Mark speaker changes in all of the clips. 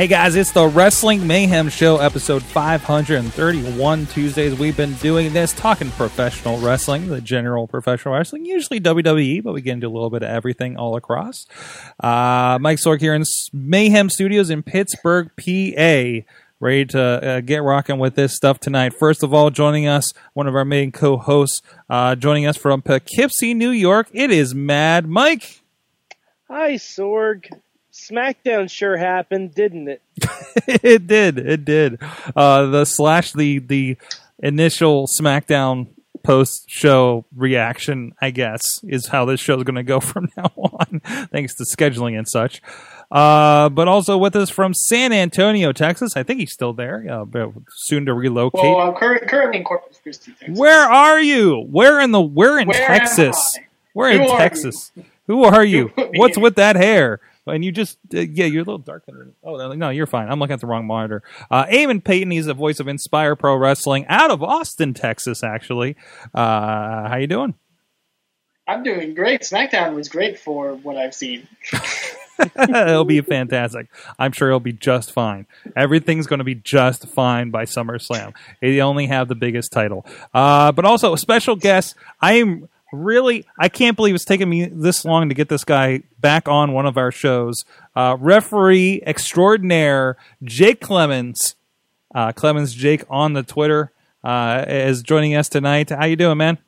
Speaker 1: Hey guys, it's the Wrestling Mayhem Show, episode 531 Tuesdays. We've been doing this, talking professional wrestling, the general professional wrestling, usually WWE, but we get into a little bit of everything all across. Uh, Mike Sorg here in Mayhem Studios in Pittsburgh, PA. Ready to uh, get rocking with this stuff tonight. First of all, joining us, one of our main co-hosts, uh, joining us from Poughkeepsie, New York. It is Mad Mike.
Speaker 2: Hi, Sorg. SmackDown sure happened, didn't it?
Speaker 1: it did. It did. Uh, the slash the the initial SmackDown post show reaction, I guess, is how this show is going to go from now on, thanks to scheduling and such. Uh, but also with us from San Antonio, Texas. I think he's still there. Uh, but soon to relocate.
Speaker 3: Well, I'm cur- currently in Corpus Christi, Texas.
Speaker 1: Where are you? Where in the? Where in
Speaker 3: Where
Speaker 1: Texas?
Speaker 3: I?
Speaker 1: Where in
Speaker 3: Who are
Speaker 1: Texas? Who are you? What's with that hair? And you just, uh, yeah, you're a little dark under. Oh no, no, you're fine. I'm looking at the wrong monitor. Uh, Eamon Payton, he's the voice of Inspire Pro Wrestling out of Austin, Texas. Actually, uh, how you doing?
Speaker 3: I'm doing great. SmackDown was great for what I've seen.
Speaker 1: it'll be fantastic. I'm sure it'll be just fine. Everything's going to be just fine by SummerSlam. They only have the biggest title. Uh, but also, a special guest. I am really, I can't believe it's taken me this long to get this guy back on one of our shows. Uh, referee extraordinaire Jake Clemens. Uh, Clemens Jake on the Twitter uh, is joining us tonight. How you doing, man?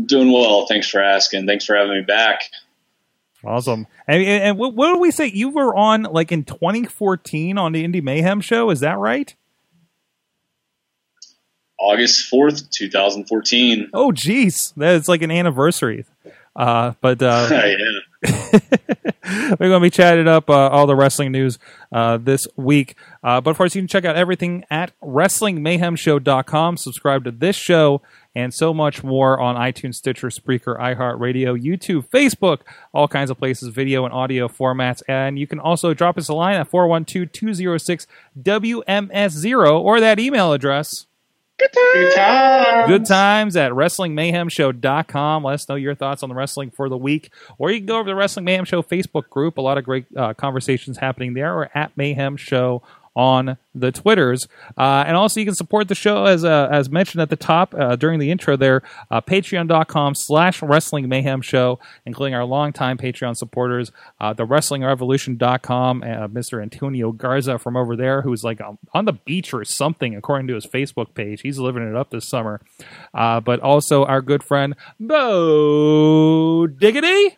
Speaker 4: Doing well. Thanks for asking. Thanks for having me back.
Speaker 1: Awesome. And, and, what, what did we say? You were on like in 2014 on the Indie Mayhem show. Is that right?
Speaker 4: August 4th, 2014.
Speaker 1: Oh, geez. That's like an anniversary. Uh, but uh, we're going to be chatting up uh, all the wrestling news uh, this week. Uh, but of course, you can check out everything at WrestlingMayhemShow.com. Subscribe to this show and so much more on iTunes, Stitcher, Spreaker, iHeartRadio, YouTube, Facebook, all kinds of places, video and audio formats. And you can also drop us a line at 412 206 WMS0 or that email address.
Speaker 3: Good times.
Speaker 1: Good times at WrestlingMayhemShow.com. Let us know your thoughts on the wrestling for the week. Or you can go over to the Wrestling Mayhem Show Facebook group. A lot of great uh, conversations happening there. Or at Mayhem Show on the Twitters. Uh, and also you can support the show as uh, as mentioned at the top uh, during the intro there, uh, patreon.com slash wrestling mayhem show, including our longtime Patreon supporters, uh, the wrestlingrevolution.com, uh, Mr. Antonio Garza from over there, who's like um, on the beach or something, according to his Facebook page. He's living it up this summer. But also our good friend Bo Diggity.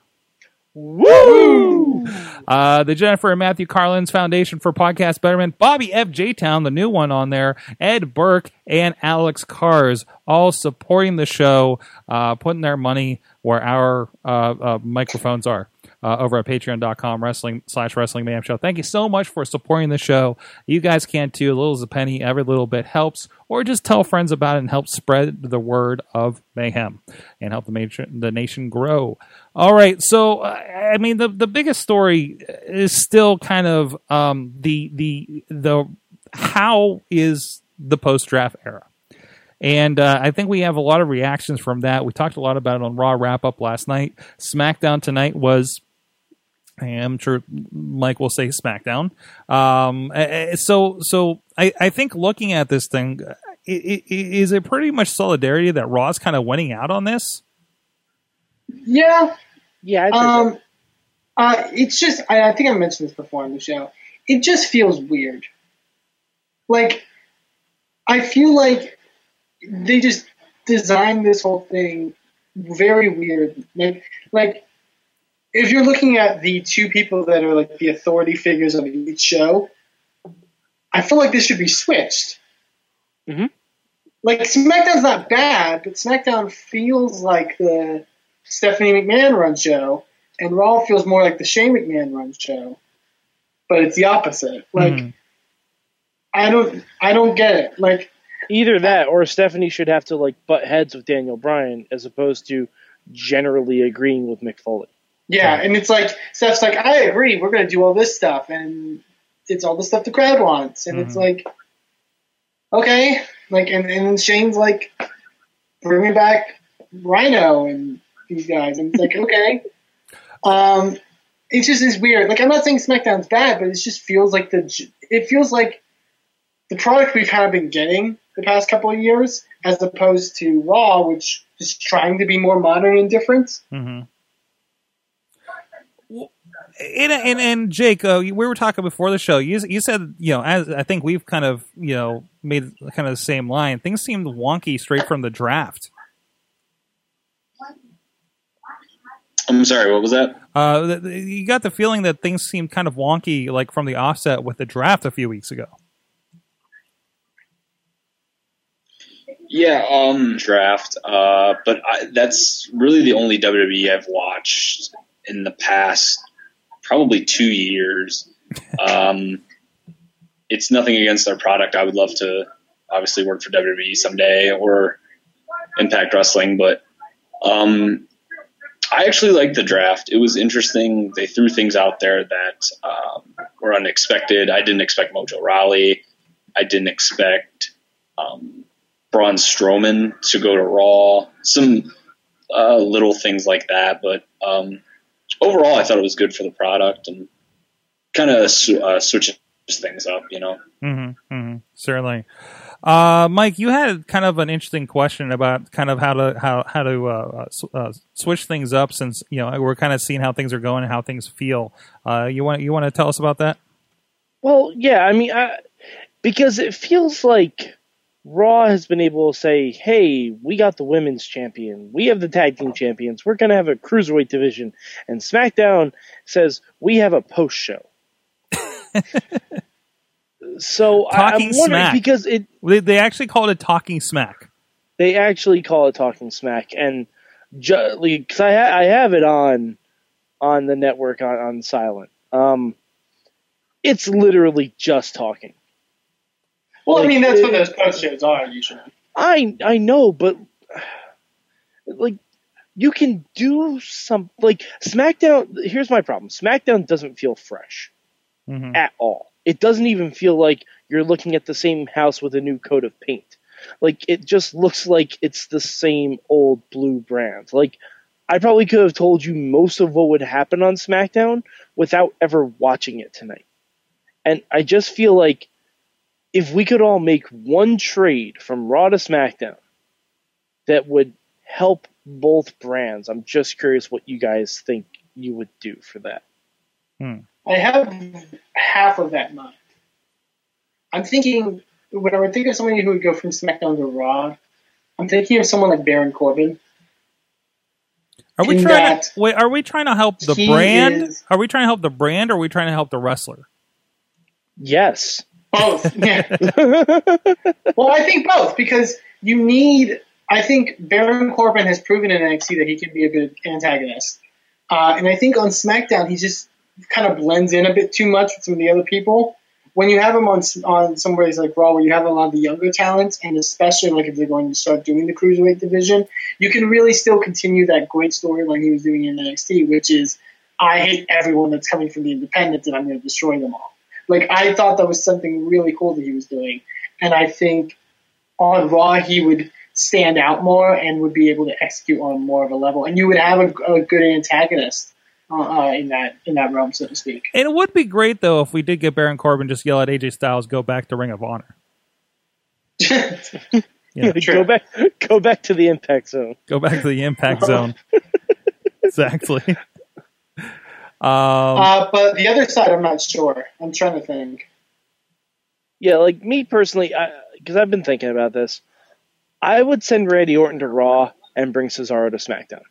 Speaker 1: Woo! Uh, the Jennifer and Matthew Carlins Foundation for Podcast Betterment, Bobby F. J. Town, the new one on there, Ed Burke, and Alex Cars, all supporting the show, uh, putting their money where our uh, uh, microphones are. Uh, over at patreon.com wrestling slash wrestling mayhem show. Thank you so much for supporting the show. You guys can too. A little as a penny, every little bit helps. Or just tell friends about it and help spread the word of mayhem and help the, major, the nation grow. All right, so uh, I mean the the biggest story is still kind of um, the the the how is the post draft era. And uh, I think we have a lot of reactions from that. We talked a lot about it on Raw wrap up last night. SmackDown tonight was I'm sure Mike will say SmackDown. Um, so, so I, I think looking at this thing, i- i- is it pretty much solidarity that Raw's kind of winning out on this?
Speaker 3: Yeah.
Speaker 2: Yeah,
Speaker 3: Um, uh, it's just, I, I think I mentioned this before on the show. It just feels weird. Like, I feel like they just designed this whole thing very weird. Like, like if you're looking at the two people that are like the authority figures of each show, I feel like this should be switched.
Speaker 2: Mhm.
Speaker 3: Like SmackDown's not bad, but SmackDown feels like the Stephanie McMahon run show, and Raw feels more like the Shane McMahon run show. But it's the opposite. Like
Speaker 1: Mhm.
Speaker 3: I don't I don't get it. Like
Speaker 2: Either that, or Stephanie should have to like butt heads with Daniel Bryan as opposed to generally agreeing with Mick Foley.
Speaker 3: yeah, and it's like Steph's like I agree. We're gonna do all this stuff, and it's all the stuff the crowd wants, and it's like okay, like and and Shane's like bringing back Rhino and these guys, and it's like okay. Um, it just is weird. Like I'm not saying SmackDown's bad, but it just feels like the it feels like the product we've kind of been getting the past couple of years, as opposed to Raw, which is trying to be more modern and different.
Speaker 1: Mm-hmm. And, and and Jake, uh, we were talking before the show. You you said you know as I think we've kind of you know made kind of the same line. Things seemed wonky straight from the draft.
Speaker 4: I'm sorry, what was that?
Speaker 1: Uh, you got the feeling that things seemed kind of wonky, like from the offset with the draft a few weeks ago.
Speaker 4: Yeah, um, draft. Uh, but I, that's really the only WWE I've watched in the past probably two years. Um, it's nothing against their product. I would love to obviously work for WWE someday or Impact Wrestling, but um, I actually liked the draft. It was interesting. They threw things out there that um, were unexpected. I didn't expect Mojo Rawley. I didn't expect um, Braun Strowman to go to Raw. Some uh, little things like that, but um, overall, I thought it was good for the product and kind of uh, switches things up. You know.
Speaker 1: Mm-hmm, mm-hmm, certainly. Uh, Mike, you had kind of an interesting question about kind of how to how how to uh, uh, uh, switch things up since you know we're kind of seeing how things are going and how things feel. Uh, you want you want to tell us about that?
Speaker 2: Well, yeah, I mean, I, because it feels like Raw has been able to say, "Hey, we got the women's champion, we have the tag team champions, we're going to have a cruiserweight division," and SmackDown says, "We have a post show." so I, I'm
Speaker 1: Talking
Speaker 2: wondering
Speaker 1: smack.
Speaker 2: because it
Speaker 1: They, they actually call it talking smack.
Speaker 2: they actually call it talking smack and because I, ha- I have it on on the network on, on silent um it's literally just talking
Speaker 3: Well, I mean that's what those post shows are usually.
Speaker 2: i i know but like you can do some like smackdown here's my problem smackdown doesn't feel fresh
Speaker 1: Mhm.
Speaker 2: at all. It doesn't even feel like you're looking at the same house with a new coat of paint. Like it just looks like it's the same old blue brand. Like I probably could have told you most of what would happen on SmackDown without ever watching it tonight. And I just feel like if we could all make one trade from Raw to SmackDown that would help both brands, I'm just curious what you guys think you would do for that. Hmm.
Speaker 3: I have half of that mind. I'm thinking when I would think of somebody who would go from SmackDown to Raw, I'm thinking of someone like Baron Corbin.
Speaker 1: Are we trying
Speaker 3: that
Speaker 1: to wait? Are we trying to help the brand?
Speaker 3: is-
Speaker 1: Are we trying to help the brand, or are we trying to help the wrestler?
Speaker 2: Yes.
Speaker 3: Both. Yeah. well, I think both because you need. I think Baron Corbin has proven in NXT that he can be a good antagonist, uh, and I think on SmackDown he just kind of blends in a bit too much with some of the other people. When you have him on on some ways like Raw, where you have a lot of the younger talents, and especially like if they're going to start doing the cruiserweight division, you can really still continue that great storyline he was doing in NXT, which is I hate everyone that's coming from the independents and I'm going to destroy them all. Like I thought that was something really cool that he was doing, and I think on Raw he would stand out more and would be able to execute on more of a level, and you would have a, a good antagonist uh, uh, in that in that realm, so to speak.
Speaker 1: And it would be great though if we did get Baron Corbin just yell at AJ Styles, "Go back to Ring of Honor." Yeah.
Speaker 2: Go back go back to the impact zone.
Speaker 1: Go back to the Impact Zone. exactly. Um,
Speaker 3: uh, but the other side, I'm not sure. I'm trying to think.
Speaker 2: Yeah, like me personally, because I've been thinking about this, I would send Randy Orton to Raw and bring Cesaro to SmackDown.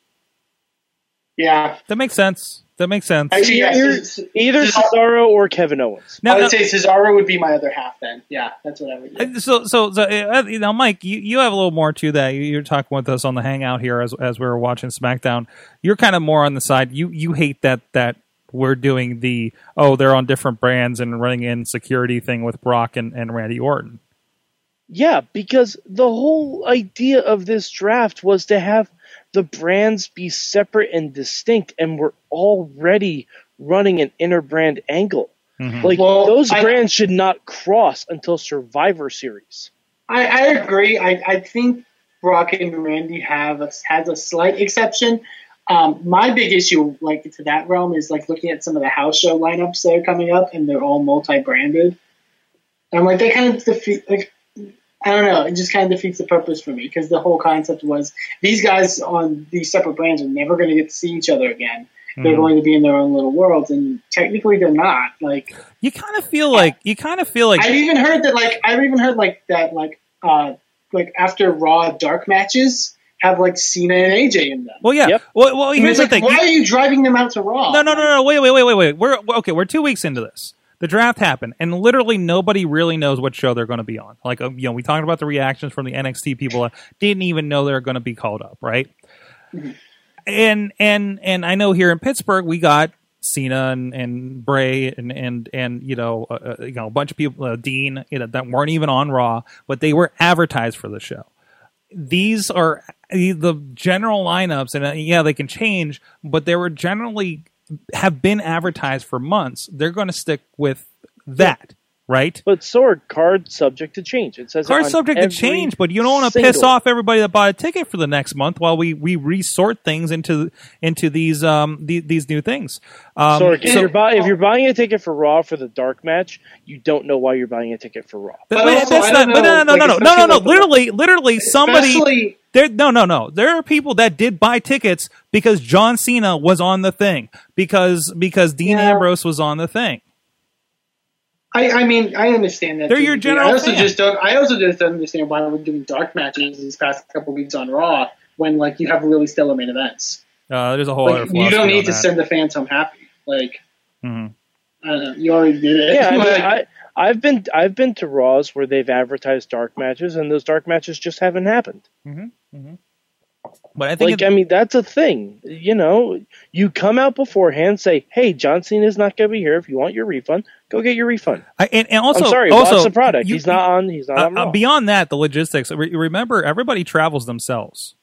Speaker 3: Yeah,
Speaker 1: that makes sense. That makes sense.
Speaker 3: actually,
Speaker 2: Either- Either
Speaker 3: Cesaro-
Speaker 2: Cesaro or Kevin Owens.
Speaker 1: Now,
Speaker 3: I
Speaker 1: now-
Speaker 3: would say Cesaro would be my other half. Then, yeah, that's what I would do.
Speaker 1: Uh, So, so, so uh, you know, Mike, you, you have a little more to that. You- You're talking with us on the Hangout here as as we were watching SmackDown. You're kind of more on the side. You you hate that that we're doing the oh they're on different brands and running in security thing with Brock and, and Randy Orton.
Speaker 2: Yeah, because the whole idea of this draft was to have the brands be separate and distinct, and we're already running an inner brand angle. Like
Speaker 3: Well,
Speaker 2: those
Speaker 3: I-
Speaker 2: brands should not cross until Survivor Series.
Speaker 3: I, I agree. I, I think Brock and Randy have a, has a slight exception. Um, my big issue, like to that realm, is like looking at some of the house show lineups that are coming up, and they're all multi-branded. And I'm like, they kind of defeat. Like, I don't know. It just kind of defeats the purpose for me because the whole concept was these guys on these separate brands are never going to get to see each other again. They're going to be in their own little worlds, and technically they're not. Like,
Speaker 1: You kind of feel like you kind of feel like
Speaker 3: I've even heard that like I've even heard like that like uh like after Raw dark matches have like Cena and AJ in them.
Speaker 1: well yeah
Speaker 2: Yep.
Speaker 1: well, well here's
Speaker 3: it's
Speaker 1: the thing
Speaker 3: why are you driving them out to Raw?
Speaker 1: no no no no wait wait wait wait wait we're we're- okay we're two weeks into this the draft happened and literally nobody really knows what show they're going to be on. Like uh, you know we talked about the reactions from the NXT people that didn't even know they're going to be called up right? And and and I know here in Pittsburgh we got Cena and, and Bray and and and you know uh, uh, you know a bunch of people uh, Dean you know that weren't even on Raw but they were advertised for the show. These are the general lineups and uh, yeah they can change but they were generally have been advertised for months. They're going to stick with that, right?
Speaker 2: But so are cards subject to change. It says it
Speaker 1: subject to change, but you don't want to piss off everybody that bought a ticket for the next month while we we resort things into into these um the, these new things. Um,
Speaker 2: Sorg, if
Speaker 1: so-
Speaker 2: you're buy, if you're buying a ticket for Raw for the dark match, you don't know why you're buying a ticket for Raw.
Speaker 1: but,
Speaker 3: But
Speaker 1: but
Speaker 3: also,
Speaker 1: that's not, but no, no, no,
Speaker 3: like,
Speaker 1: no, no, no,
Speaker 3: especially
Speaker 1: no.
Speaker 3: like the-
Speaker 1: Literally, literally, somebody.
Speaker 3: Especially
Speaker 1: There, no, no, no. There are people that did buy tickets because John Cena was on the thing because because Dean
Speaker 3: Yeah.
Speaker 1: Ambrose was on the thing.
Speaker 3: I, I mean I understand that.
Speaker 1: They're
Speaker 3: too.
Speaker 1: your general
Speaker 3: I also
Speaker 1: fan.
Speaker 3: just don't I also just don't understand why we're doing dark matches these past couple weeks on Raw when like you have really stellar main events.
Speaker 1: Uh, there's a whole other
Speaker 3: Like, you don't need to
Speaker 1: that.
Speaker 3: send the fans home happy. Like
Speaker 1: Mhm.
Speaker 3: I don't know, you already did it.
Speaker 2: Yeah, I mean,
Speaker 3: Like,
Speaker 2: I, I've been I've been to Raws where they've advertised dark matches, and those dark matches just haven't happened.
Speaker 1: But I think
Speaker 2: Like,
Speaker 1: it-
Speaker 2: I mean, that's a thing. You know, you come out beforehand, say, "Hey, John Cena is not going to be here. If you want your refund, go get your refund."
Speaker 1: I, and, and also,
Speaker 2: I'm sorry,
Speaker 1: also
Speaker 2: watch the product.
Speaker 1: you-
Speaker 2: he's not on. He's not
Speaker 1: uh,
Speaker 2: on.
Speaker 1: uh, beyond that, the logistics. Re- remember, everybody travels themselves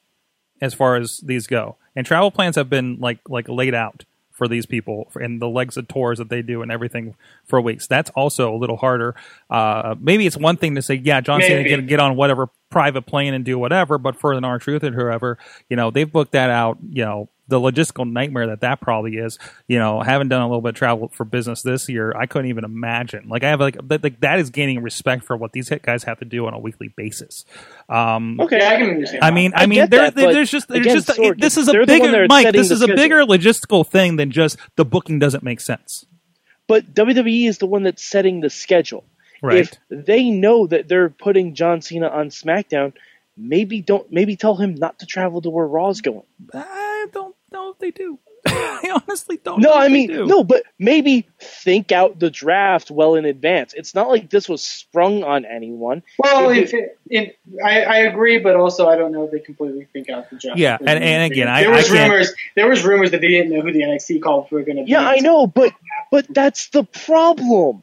Speaker 1: as far as these go, and travel plans have been like like laid out for these people and the legs of tours that they do and everything for weeks. That's also a little harder. Uh, maybe it's one thing to say, yeah, John Cena can get on whatever private plane and do whatever, but for an R Truth and whoever, you know, they've booked that out. You know, the logistical nightmare that that probably is. You know, having done a little bit of travel for business this year, I couldn't even imagine. Like I have like that, like that is gaining respect for what these guys have to do on a weekly basis. Um,
Speaker 2: okay,
Speaker 3: I can understand.
Speaker 1: I mean, I,
Speaker 2: I
Speaker 1: mean, there,
Speaker 2: that,
Speaker 1: there's just, there's
Speaker 2: again,
Speaker 1: just,
Speaker 2: Sorg,
Speaker 1: this is a
Speaker 2: they're the one
Speaker 1: bigger, Mike. This is a
Speaker 2: schedule.
Speaker 1: bigger logistical thing than just the booking doesn't make sense,
Speaker 2: but WWE is the one that's setting the schedule.
Speaker 1: right?
Speaker 2: If they know that they're putting John Cena on SmackDown, maybe don't maybe tell him not to travel to where Raw's going.
Speaker 1: I don't know if they do. I honestly don't.
Speaker 2: No,
Speaker 1: know if
Speaker 2: I
Speaker 1: they
Speaker 2: mean,
Speaker 1: do.
Speaker 2: no, but maybe think out the draft well in advance. It's not like this was sprung on anyone.
Speaker 3: Well,
Speaker 2: If
Speaker 3: if it, it, I, I agree, but also I don't know if they completely think out the draft.
Speaker 1: Yeah, and- and again, I-
Speaker 3: there was
Speaker 1: I can't-
Speaker 3: rumors. There was rumors that they didn't know who the NXT calls were going to be.
Speaker 2: Yeah, I know, but but that's the problem.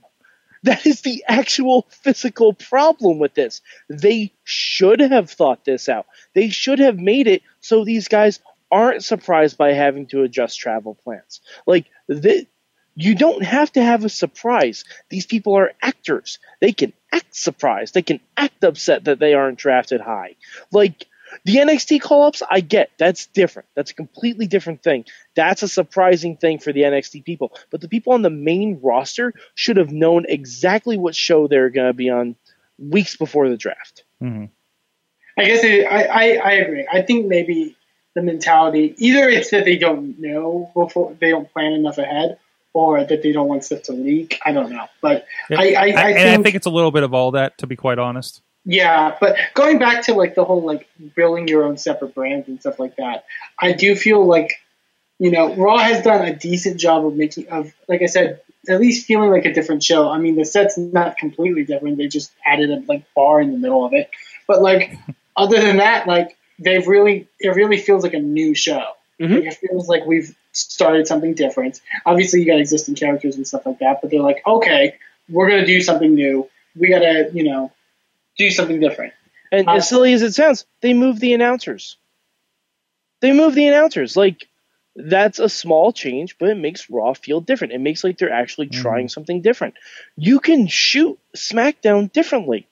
Speaker 2: That is the actual physical problem with this. They should have thought this out. They should have made it so these guys aren't surprised by having to adjust travel plans. Like the, you don't have to have a surprise. These people are actors. They can act surprised. They can act upset that they aren't drafted high. Like the NXT call ups, I get. That's different. That's a completely different thing. That's a surprising thing for the NXT people. But the people on the main roster should have known exactly what show they're going to be on weeks before the draft.
Speaker 1: Mhm.
Speaker 3: I guess I, I I agree. I think maybe the mentality either it's that they don't know before they don't plan enough ahead, or that they don't want stuff to leak. I don't know, but I I, I,
Speaker 1: I,
Speaker 3: think,
Speaker 1: and I think it's a little bit of all that, to be quite honest.
Speaker 3: Yeah, but going back to like the whole like building your own separate brands and stuff like that, I do feel like you know Raw has done a decent job of making of like I said, at least feeling like a different show. I mean, the set's not completely different; they just added a like bar in the middle of it. But like other than that, like they've really it really feels like a new show.
Speaker 2: Mhm.
Speaker 3: Like, it feels like we've started something different. Obviously, you got existing characters and stuff like that, but they're like, okay, we're gonna do something new. We gotta, you know, do something different.
Speaker 2: And
Speaker 3: Uh,
Speaker 2: as silly as it sounds, they move the announcers. They move the announcers. Like that's a small change, but it makes Raw feel different. It makes like they're actually trying something different. You can shoot SmackDown differently.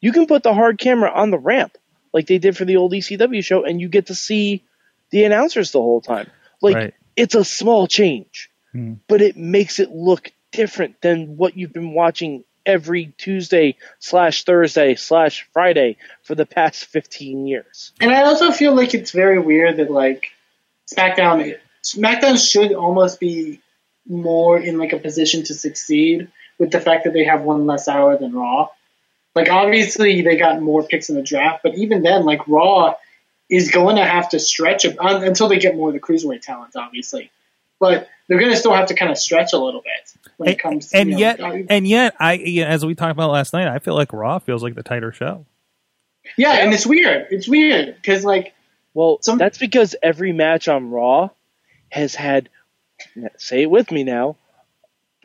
Speaker 2: You can put the hard camera on the ramp like they did for the old ECW show, and you get to see the announcers the whole time. Like
Speaker 1: Right.
Speaker 2: it's a small change,
Speaker 1: Hmm.
Speaker 2: but it makes it look different than what you've been watching every Tuesday slash Thursday slash Friday for the past fifteen years.
Speaker 3: And I also feel like it's very weird that like SmackDown SmackDown should almost be more in like a position to succeed with the fact that they have one less hour than Raw. Like obviously they got more picks in the draft, but even then, like Raw is going to have to stretch until they get more of the cruiserweight talent, obviously. But they're going to still have to kind of stretch a little bit when it comes to
Speaker 1: and
Speaker 3: you know,
Speaker 1: yet, and yet, I yeah, as we talked about last night, I feel like Raw feels like the tighter show.
Speaker 3: yeah, and it's weird. It's weird because like
Speaker 2: Well,
Speaker 3: Some-
Speaker 2: that's because every match on Raw has had, say it with me now,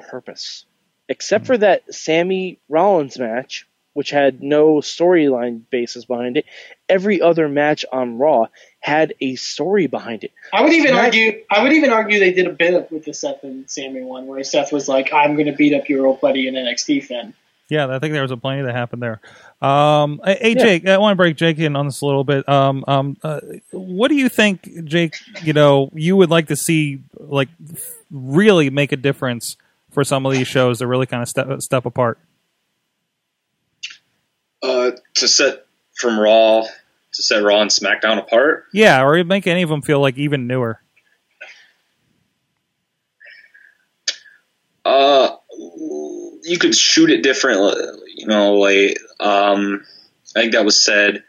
Speaker 2: purpose. Except for that Sami Rollins match, which had no storyline basis behind it, every other match on Raw had a story behind it.
Speaker 3: I would even
Speaker 2: Smack-
Speaker 3: argue. I would even argue they did a bit of with the Seth and Sami one, where Seth was like, "I'm going to beat up your old buddy in NXT." Finn.
Speaker 1: Yeah, I think there was a plenty that happened there. Um, hey, hey,
Speaker 2: Yeah.
Speaker 1: Jake, I want to break Jake in on this a little bit. Um, um, uh, what do you think, Jake? You know, you would like to see like really make a difference for some of these shows to really kind of step step apart.
Speaker 4: Uh, to set from Raw to set Raw and SmackDown apart.
Speaker 1: Yeah, or make any of them feel like even newer.
Speaker 4: Uh, you could shoot it different. You know, like um, I think that was said.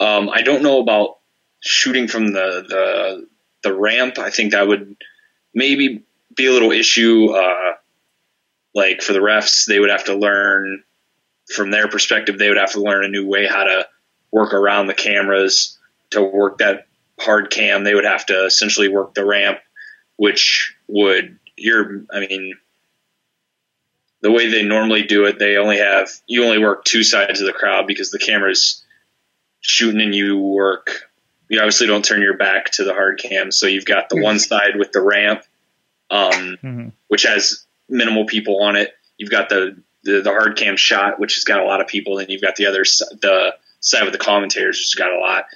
Speaker 4: Um, I don't know about shooting from the the the ramp. I think that would maybe be a little issue. Uh, like for the refs, they would have to learn from their perspective. They would have to learn a new way how to work around the cameras to work that hard cam. They would have to essentially work the ramp, which would you're. I mean, the way they normally do it, they only have you only work two sides of the crowd because the camera's shooting and you work. You obviously don't turn your back to the hard cam, so you've got the one side with the ramp, um,
Speaker 1: Mhm.
Speaker 4: which has minimal people on it. You've got the, the the hard cam shot, which has got a lot of people. and you've got the other the side with the commentators, just got a lot.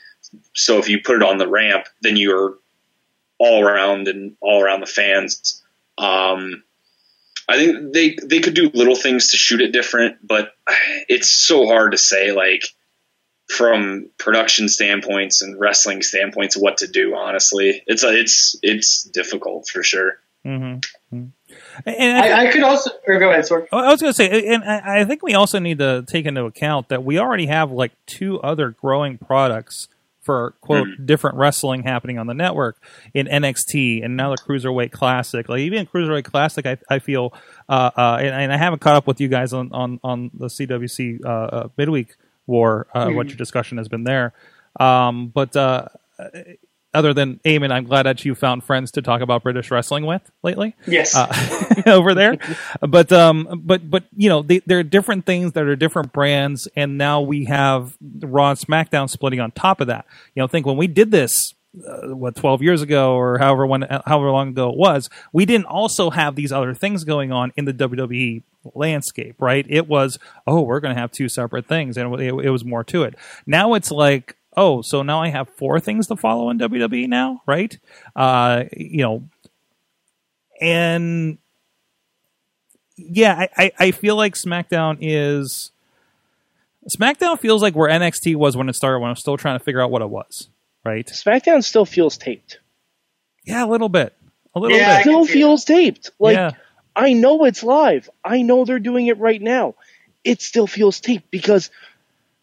Speaker 4: So if you put it on the ramp, then you're all around and all around the fans. Um, I think they they could do little things to shoot it different, but it's so hard to say like from production standpoints and wrestling standpoints what to do. Honestly, it's a, it's it's difficult for sure.
Speaker 1: Mm-hmm. And I,
Speaker 3: I, I could also. Or go ahead, Sorg.
Speaker 1: I was going to say, and I I think we also need to take into account that we already have like two other growing products for quote different wrestling happening on the network in NXT and now the Cruiserweight Classic. Like even Cruiserweight Classic, I, I feel, uh, uh, and, and I haven't caught up with you guys on on on the CWC uh, uh, midweek war. Uh, What your discussion has been there, um, but. Other than Eamon, I'm glad that you found friends to talk about British wrestling with lately
Speaker 3: Yes.
Speaker 1: uh, over there. But um, but but you know, they, there are different things that are different brands, and now we have Raw and SmackDown splitting on top of that. You know, think when we did this. Uh, what 12 years ago or however when however long ago it was we didn't also have these other things going on in the WWE landscape right it was oh we're going to have two separate things and it, it was more to it now it's like oh so now I have four things to follow in WWE now right uh you know and yeah, I, I, I feel like SmackDown is SmackDown feels like where NXT was when it started when I was still trying to figure out what it was. Right?
Speaker 2: SmackDown still feels taped.
Speaker 1: Yeah, a little bit. A little
Speaker 3: Yeah,
Speaker 1: bit.
Speaker 2: Still feels taped. Like
Speaker 1: yeah.
Speaker 2: I know it's live. I know they're doing it right now. It still feels taped because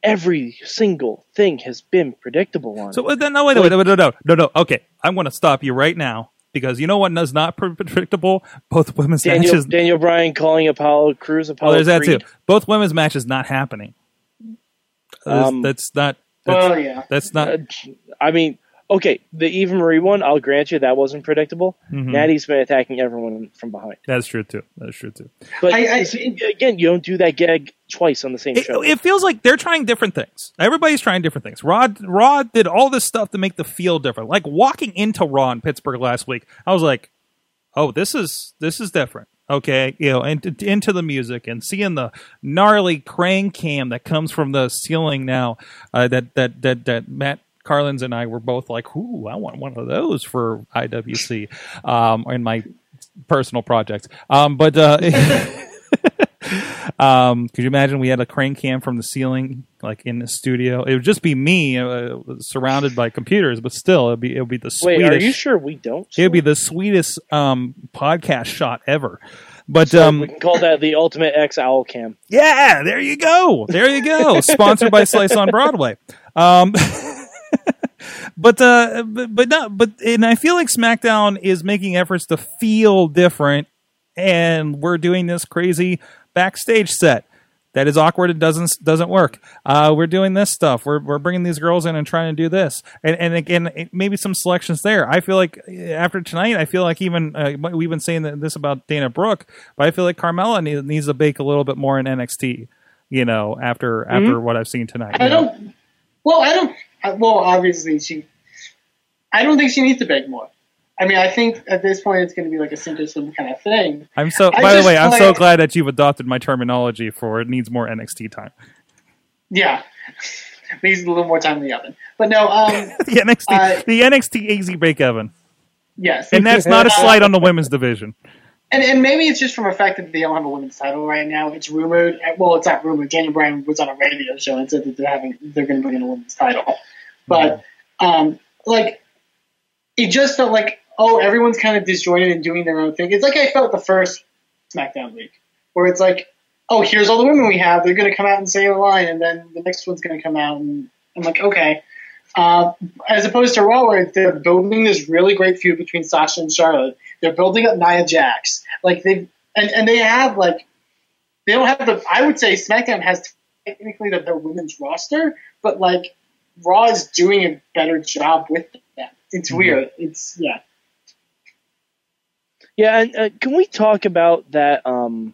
Speaker 2: every single thing has been predictable on
Speaker 1: So
Speaker 2: it.
Speaker 1: uh, then no wait, wait, wait, no, no, no, no. Okay. I'm gonna stop you right now because you know what is not predictable? Both women's
Speaker 2: Daniel
Speaker 1: matches
Speaker 2: Daniel Bryan calling Apollo Crews Apollo
Speaker 1: Oh, there's that too. Both women's matches not happening. That's-
Speaker 2: Um,
Speaker 1: that's not that's,
Speaker 3: well, yeah.
Speaker 1: that's not
Speaker 2: Uh, I mean, okay, the Eva Marie one, I'll grant you that wasn't predictable.
Speaker 1: Mhm.
Speaker 2: Natty's been attacking everyone from behind.
Speaker 1: That's true too. That's true too.
Speaker 2: But
Speaker 3: I- I-
Speaker 2: see, again, you don't do that gag twice on the same
Speaker 1: It,
Speaker 2: show.
Speaker 1: it feels like they're trying different things. Everybody's trying different things. Rod Rod did all this stuff to make the feel different. Like walking into Raw in Pittsburgh last week, I was like, "Oh, this is this is different." Okay, you know, and into, into the music and seeing the gnarly crane cam that comes from the ceiling now. Uh, that that that that Matt Carlins and I were both like, "Ooh, I want one of those for IWC," um, in my personal projects. Um, but uh, um, could you imagine we had a crane cam from the ceiling, like in the studio? It would just be me, uh, surrounded by computers, but still, it'd be it would be the sweetest.
Speaker 2: Wait, are you sure we don't?
Speaker 1: It would be the sweetest um, podcast shot ever. But
Speaker 2: So
Speaker 1: um,
Speaker 2: we can call that the Ultimate X Owl Cam.
Speaker 1: yeah, there you go. There you go. Sponsored by Slice on Broadway. Um, but uh, but but no, but and I feel like SmackDown is making efforts to feel different, and we're doing this crazy backstage set that is awkward and doesn't doesn't work. Uh, we're doing this stuff. We're we're bringing these girls in and trying to do this, and and again maybe some selections there. I feel like uh, after tonight, I feel like even uh, we've been saying this about Dana Brooke, but I feel like Carmella needs, needs to bake a little bit more in NXT. You know, after after what I've seen tonight.
Speaker 3: I don't. Well, I don't. I- Well, obviously she. I don't think she needs to beg more. I mean, I think at this point it's going to be like a swim kind of thing.
Speaker 1: I'm so.
Speaker 3: I
Speaker 1: by the way, I'm so glad that you've adopted my terminology for it needs more NXT time.
Speaker 3: Yeah, needs a little more time in the oven. But no, um,
Speaker 1: The NXT,
Speaker 3: Uh,
Speaker 1: the NXT Easy-Bake Oven.
Speaker 3: yes,
Speaker 1: and that's not a
Speaker 3: Uh,
Speaker 1: slight on the women's division.
Speaker 3: And, and maybe it's just from the fact that they don't have a women's title right now. It's rumored. Well, it's not rumored. Daniel Bryan was on a radio show and said that they're having they're going to bring in a women's title. But um, like, it just felt like oh, everyone's kind of disjointed and doing their own thing. It's like I felt the first SmackDown week, where it's like, oh, here's all the women we have. They're going to come out and say a line, and then the next one's going to come out, and I'm like, okay. Uh, as opposed to Raw, where they're building this really great feud between Sasha and Charlotte. They're building up Nia Jax. Like they and, and they have like they don't have the. I would say SmackDown has technically the, the women's roster, but like Raw is doing a better job with that. It's weird. It's yeah.
Speaker 2: Yeah, and uh, can we talk about that um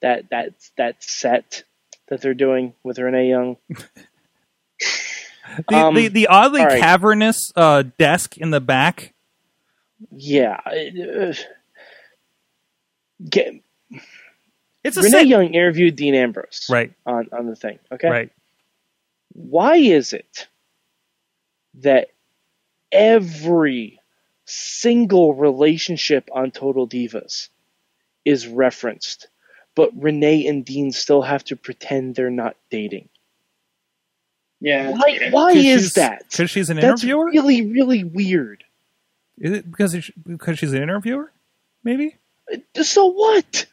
Speaker 2: that that that set that they're doing with Renee Young?
Speaker 1: The,
Speaker 2: Um,
Speaker 1: the, the oddly
Speaker 2: all right.
Speaker 1: cavernous uh, desk in the back.
Speaker 2: Yeah. uh, get,
Speaker 1: It's a
Speaker 2: Renee
Speaker 1: set.
Speaker 2: Young interviewed Dean Ambrose
Speaker 1: Right,
Speaker 2: on on the thing. Okay.
Speaker 1: right.
Speaker 2: Why is it that every single relationship on Total Divas is referenced, but Renee and Dean still have to pretend they're not dating?
Speaker 3: Yeah. it's
Speaker 2: Why,
Speaker 3: weird.
Speaker 2: why
Speaker 1: 'Cause
Speaker 2: is that?
Speaker 1: Because she's an
Speaker 2: That's
Speaker 1: interviewer?
Speaker 2: really, really weird.
Speaker 1: Is it because it's, because she's an interviewer? Maybe.
Speaker 2: So what?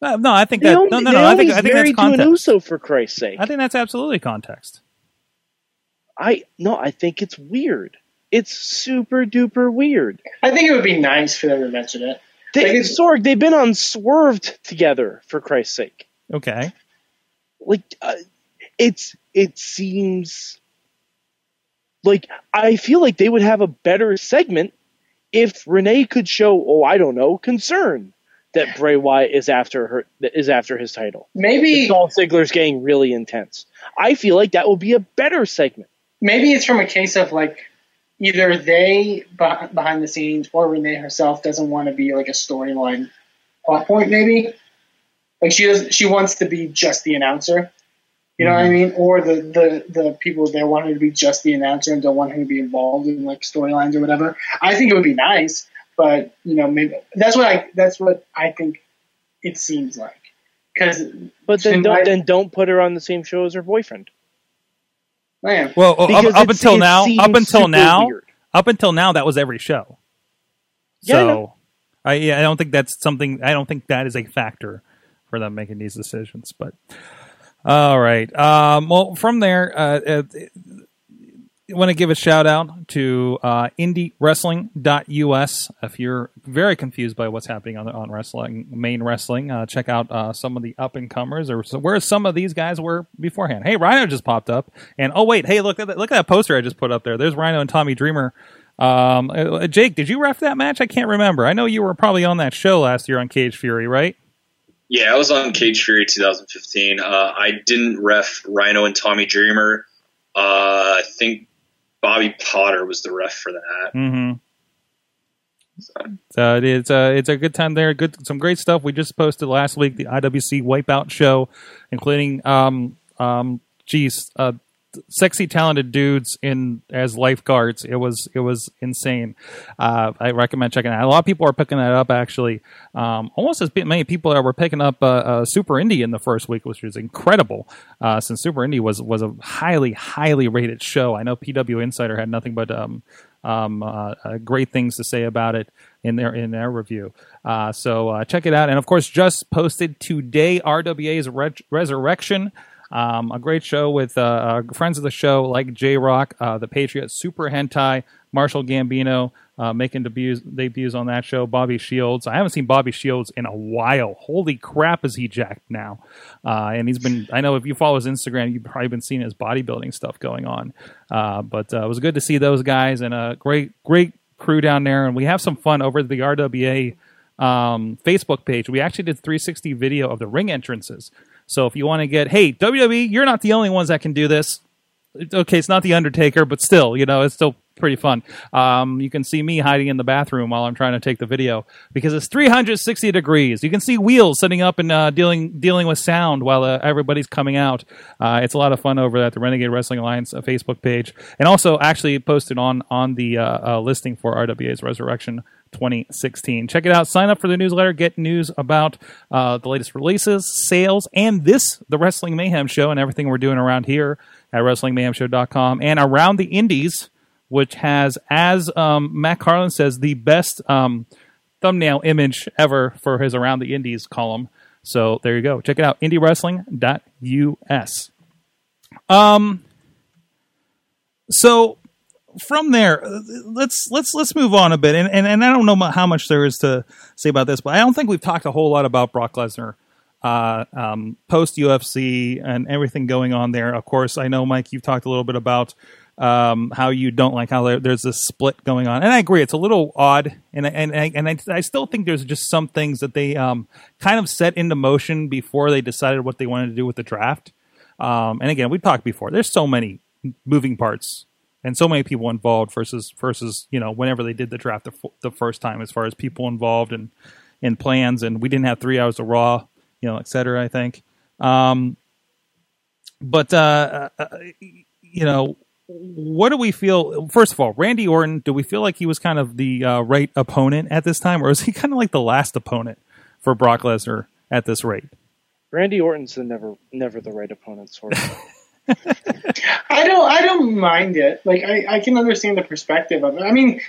Speaker 1: Uh, no, I think that.
Speaker 2: Naomi,
Speaker 1: no, no, no. I think I think that's
Speaker 2: married to an
Speaker 1: context.
Speaker 2: Uso for Christ's sake.
Speaker 1: I think that's absolutely context.
Speaker 2: I no, I think it's weird. It's super duper weird.
Speaker 3: I think it would be nice for them to mention it.
Speaker 2: They,
Speaker 3: like
Speaker 2: Sorg, they've been on Swerved together for Christ's sake.
Speaker 1: Okay.
Speaker 2: Like, uh, it's it seems like I feel like they would have a better segment if Renee could show, oh, I don't know, concern that Bray Wyatt is after her is after his title.
Speaker 3: Maybe
Speaker 2: Dolph Ziggler's getting really intense. I feel like that would be a better segment.
Speaker 3: maybe it's from a case of like either they behind the scenes or Renee herself doesn't want to be like a storyline plot point. Maybe like she does. She wants to be just the announcer. You know what I mm-hmm. mean? Or the, the, the people there want her to be just the announcer and don't want her to be involved in like storylines or whatever. I think it would be nice, but you know, maybe that's what I that's what I think it seems like. Because
Speaker 2: But then don't
Speaker 3: might-
Speaker 2: then don't put her on the same show as her boyfriend.
Speaker 3: man,
Speaker 1: Well, up, up until now, up until now,
Speaker 2: weird.
Speaker 1: up until now, that was every show.
Speaker 2: Yeah, I
Speaker 1: so,
Speaker 2: know.
Speaker 1: I, yeah, I don't think that's something. I don't think that is a factor for them making these decisions. But all right. Um, well, from there, uh, uh, want to give a shout out to uh, indiewrestling.us. If you're very confused by what's happening on on wrestling, main wrestling, uh, check out uh, some of the up and comers or where some of these guys were beforehand. Hey, Rhino just popped up, and oh wait, hey, look at that, look at that poster I just put up there. There's Rhino and Tommy Dreamer. Um, uh, Jake, did you ref that match? I can't remember. I know you were probably on that show last year on Cage Fury, right?
Speaker 4: Yeah, I was on Cage Fury 2015. Uh, I didn't ref Rhino and Tommy Dreamer. Uh, I think Bobby Potter was the ref for that.
Speaker 1: Mm-hmm.
Speaker 4: So,
Speaker 1: So it is uh, it's a good time there. Good some great stuff. We just posted last week the IWC Wipeout show, including um um geez uh sexy talented dudes in as lifeguards. It was it was insane. Uh, I recommend checking out. A lot of people are picking that up actually. Um, almost as many people that were picking up uh, uh, Super Indie in the first week, which was incredible. Uh, since Super Indie was was a highly highly rated show. I know PW Insider had nothing but um, um, uh, uh, great things to say about it in their in their review. So check it out, and of course, just posted today RWA's Re- Resurrection. Um, a great show with uh, uh, friends of the show like J Rock, uh, the Patriot, Super Hentai, Marshall Gambino uh, making debuts debuts on that show. Bobby Shields. I haven't seen Bobby Shields in a while. Holy crap, is he jacked now? Uh, and he's been. I know if you follow his Instagram, you've probably been seeing his bodybuilding stuff going on. Uh, but it was good to see those guys and a great great crew down there. And we have some fun over at the RWA um, Facebook page. We actually did 360 video of the ring entrances. So if you want to get, hey WWE, you're not the only ones that can do this. Okay, it's not the Undertaker, but still, you know, it's still pretty fun. Um, you can see me hiding in the bathroom while I'm trying to take the video because it's 360 degrees. You can see wheels setting up and uh, dealing dealing with sound while uh, everybody's coming out. Uh, it's a lot of fun over at the Renegade Wrestling Alliance uh, Facebook page, and also actually posted on on the uh, uh, listing for RWA's Resurrection 2016. Check it out. Sign up for the newsletter. Get news about uh, the latest releases, sales, and this, the Wrestling Mayhem Show, and everything we're doing around here at WrestlingMayhemShow.com and around the Indies, which has, as um, Matt Carlin says, the best um, thumbnail image ever for his Around the Indies column. So there you go. Check it out. IndieWrestling.us. Um. So from there, uh, let's let's let's move on a bit, and and, and I don't know how much there is to say about this, but I don't think we've talked a whole lot about Brock Lesnar uh, um, post UFC and everything going on there. Of course, I know Mike, you've talked a little bit about um, how you don't like how there, there's this split going on, and I agree, it's a little odd, and and and I, I still think there's just some things that they um, kind of set into motion before they decided what they wanted to do with the draft. Um, and again, we talked before. There's so many moving parts and so many people involved versus versus you know whenever they did the draft the, f- the first time as far as people involved and in plans and we didn't have three hours of raw you know et cetera i think um but uh, uh you know what do we feel first of all randy orton do we feel like he was kind of the uh, right opponent at this time or is he kind of like the last opponent for brock lesnar at this rate
Speaker 2: Randy Orton's the never never the right opponent, sort of.
Speaker 3: I don't I don't mind it. Like I, I can understand the perspective of it. I mean,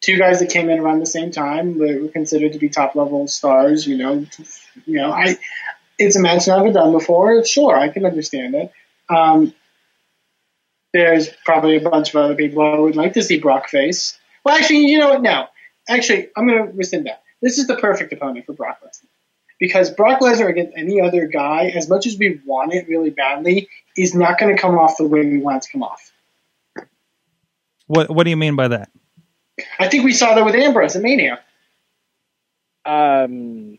Speaker 3: two guys that came in around the same time that were considered to be top level stars, you know, you know, I it's a match never done before. Sure, I can understand it. Um, there's probably a bunch of other people I would like to see Brock face. Well, actually, you know what? No, actually, I'm going to rescind that. This is the perfect opponent for Brock Lesnar because Brock Lesnar against any other guy, as much as we want it really badly, is not going to come off the way we want it to come off.
Speaker 1: what what do you mean by that
Speaker 3: I think we saw that with Ambrose at Mania.
Speaker 2: Um,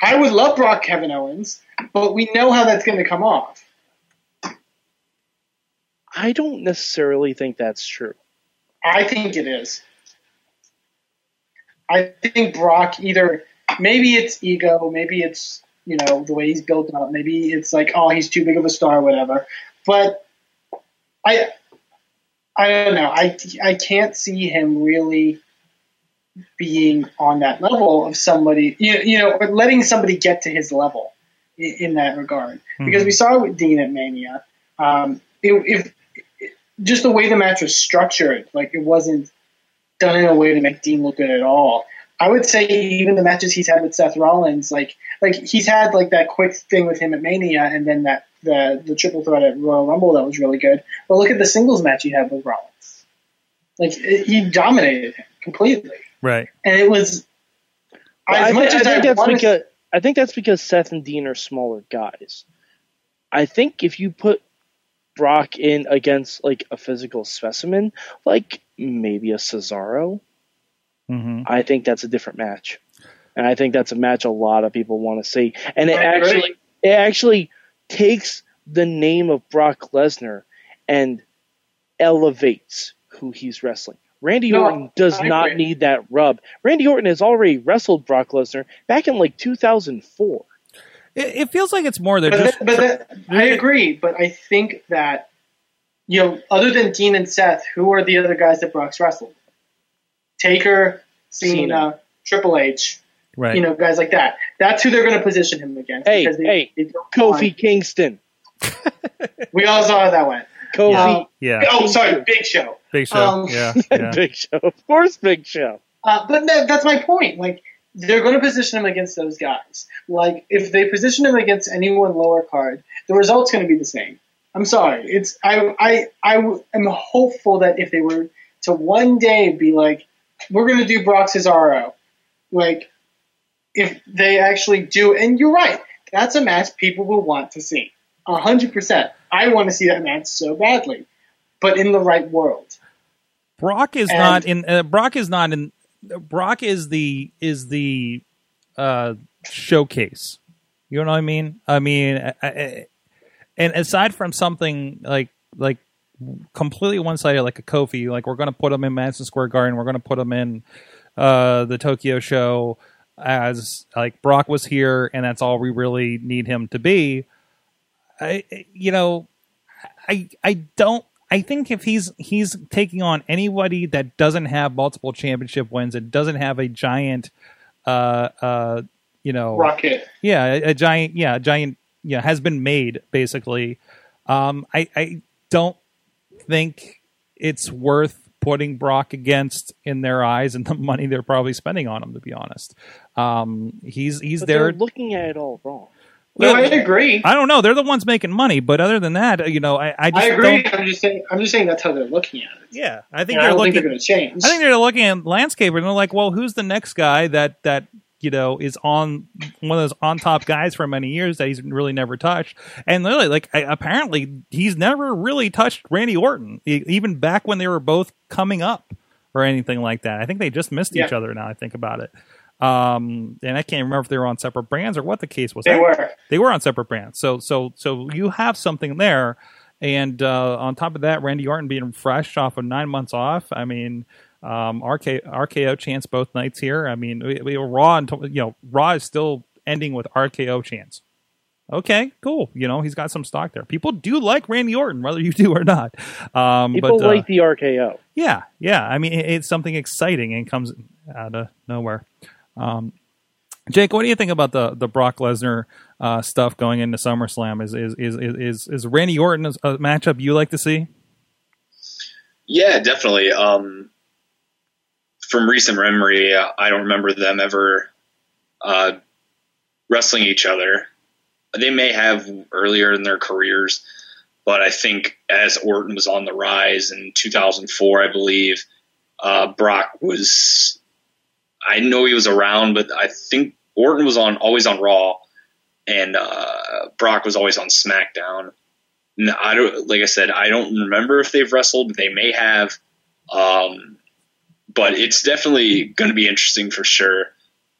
Speaker 3: I would love Brock Kevin Owens, but we know how that's going to come off.
Speaker 2: I don't necessarily think that's true.
Speaker 3: I think it is. I think Brock either maybe it's ego, maybe it's you know the way he's built up, maybe it's like oh he's too big of a star, whatever. But I I don't know. I I can't see him really being on that level of somebody you, you know or letting somebody get to his level in, in that regard because we saw it with Dean at Mania. Um, if, if just the way the match was structured, like it wasn't done in a way to make Dean look good at all. I would say even the matches he's had with Seth Rollins, like like he's had like that quick thing with him at Mania, and then that the the triple threat at Royal Rumble that was really good. But look at the singles match he had with Rollins. Like it, he dominated him completely,
Speaker 1: Right.
Speaker 3: and it was
Speaker 2: I,
Speaker 3: as
Speaker 2: thi-
Speaker 3: much
Speaker 2: I
Speaker 3: as
Speaker 2: think
Speaker 3: I
Speaker 2: that's
Speaker 3: want
Speaker 2: because I think that's because Seth and Dean are smaller guys. I think if you put Brock in against like a physical specimen, like maybe a Cesaro,
Speaker 1: hmm
Speaker 2: I think that's a different match, and I think that's a match a lot of people want to see. And it
Speaker 3: I agree.
Speaker 2: actually it actually takes the name of Brock Lesnar and elevates who he's wrestling. Randy
Speaker 3: No,
Speaker 2: Orton does not need that rub. Randy Orton has already wrestled Brock Lesnar back in like 2004.
Speaker 1: It, it feels like it's more they're
Speaker 3: But,
Speaker 1: just
Speaker 3: that, but that, I agree, but I think that you know, other than Dean and Seth, who are the other guys that Brock's wrestled? Taker, Cena,
Speaker 2: Cena.
Speaker 3: Triple H,
Speaker 1: right.
Speaker 3: you know, guys like that. That's who they're going to position him against.
Speaker 2: Hey,
Speaker 3: because they,
Speaker 2: hey,
Speaker 3: they
Speaker 2: Kofi
Speaker 3: want-
Speaker 2: Kingston.
Speaker 3: We all saw how that went.
Speaker 2: Kofi.
Speaker 3: Uh,
Speaker 1: yeah.
Speaker 3: Oh, sorry, Big Show.
Speaker 1: Big show.
Speaker 3: um,
Speaker 1: yeah. Yeah.
Speaker 2: Big Show. Of course, Big Show.
Speaker 3: Uh, but that, that's my point. Like they're going to position him against those guys. Like if they position him against anyone lower card, the result's going to be the same. I'm sorry. It's I I I w- am hopeful that if they were to one day be like, we're going to do Brock Cesaro, like if they actually do, and you're right, that's a match people will want to see. A hundred percent. I want to see that match so badly, but in the right world.
Speaker 1: Brock is
Speaker 3: And-
Speaker 1: not in. Uh, Brock is not in. Brock is the is the uh, showcase. You know what I mean? I mean, I, I, and aside from something like like completely one sided, like a Kofi, like we're going to put him in Madison Square Garden, we're going to put him in uh, the Tokyo Show as like Brock was here, and that's all we really need him to be. I, you know, I I don't I think if he's he's taking on anybody that doesn't have multiple championship wins, and doesn't have a giant uh uh you know
Speaker 3: Rocket.
Speaker 1: yeah, a, a giant yeah, a giant yeah, has been made basically. Um I I don't think it's worth putting Brock against in their eyes and the money they're probably spending on him to be honest. Um he's he's
Speaker 2: But
Speaker 1: there
Speaker 2: they're looking at it all wrong.
Speaker 3: No, I agree.
Speaker 1: I don't know. They're the ones making money, but other than that, you know, I, I just
Speaker 3: I agree.
Speaker 1: don't.
Speaker 3: I'm just saying. I'm just saying that's how they're looking at it.
Speaker 1: Yeah, I think
Speaker 3: And
Speaker 1: they're
Speaker 3: don't
Speaker 1: looking.
Speaker 3: think they're going to change.
Speaker 1: I think they're looking at landscape and they're like, well, who's the next guy that that you know is on one of those on top guys for many years that he's really never touched, and literally, like, I, apparently he's never really touched Randy Orton, even back when they were both coming up or anything like that. I think they just missed each other. Now I think about it. Um, and I can't remember if they were on separate brands or what the case was.
Speaker 3: they
Speaker 1: I-
Speaker 3: were.
Speaker 1: they were on separate brands. So so so you have something there, and uh, on top of that, Randy Orton being fresh off of nine months off. I mean, um, RK, RKO chance both nights here. I mean, we, we were Raw and you know Raw is still ending with RKO chance. Okay, cool. You know he's got some stock there. People do like Randy Orton, whether you do or not. Um,
Speaker 2: People
Speaker 1: but uh,
Speaker 2: like the RKO.
Speaker 1: yeah, yeah. I mean, it- it's something exciting and comes out of nowhere. Um, Jake, what do you think about the the Brock Lesnar uh, stuff going into SummerSlam? Is is is is is, is Randy Orton a a matchup you like to see?
Speaker 4: Yeah, definitely. Um, from recent memory, I don't remember them ever uh, wrestling each other. They may have earlier in their careers, but I think as Orton was on the rise in 2004, I believe uh, Brock was. I know he was around, but I think Orton was on always on Raw, and uh, Brock was always on SmackDown. No, I don't. Like I said, I don't remember if they've wrestled. They may have, um, but it's definitely going to be interesting for sure.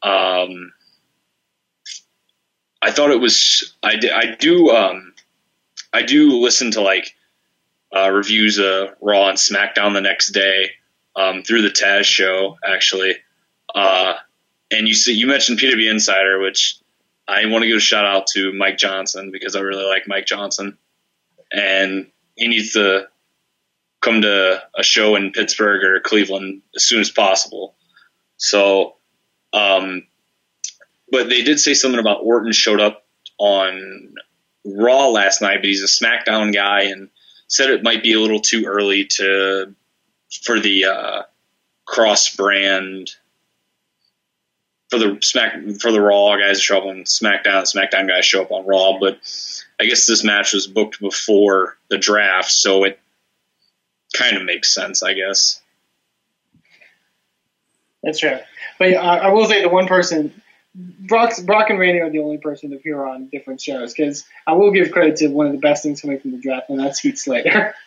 Speaker 4: Um, I thought it was. I, di- I do. Um, I do listen to like uh, reviews of Raw and SmackDown the next day um, through the Taz show actually. Uh, and you see, you mentioned PW Insider, which I want to give a shout out to Mike Johnson because I really like Mike Johnson and he needs to come to a show in Pittsburgh or Cleveland as soon as possible. So, um, but they did say something about Orton showed up on Raw last night, but he's a SmackDown guy and said it might be a little too early to for the uh, cross brand for the Smack for the Raw guys to show up on SmackDown. SmackDown guys show up on Raw, but I guess this match was booked before the draft, so it kind of makes sense, I guess.
Speaker 3: That's true. But uh, I will say the one person, Brock, Brock and Randy are the only person to appear on different shows because I will give credit to one of the best things coming from the draft, and that's Heath Slater.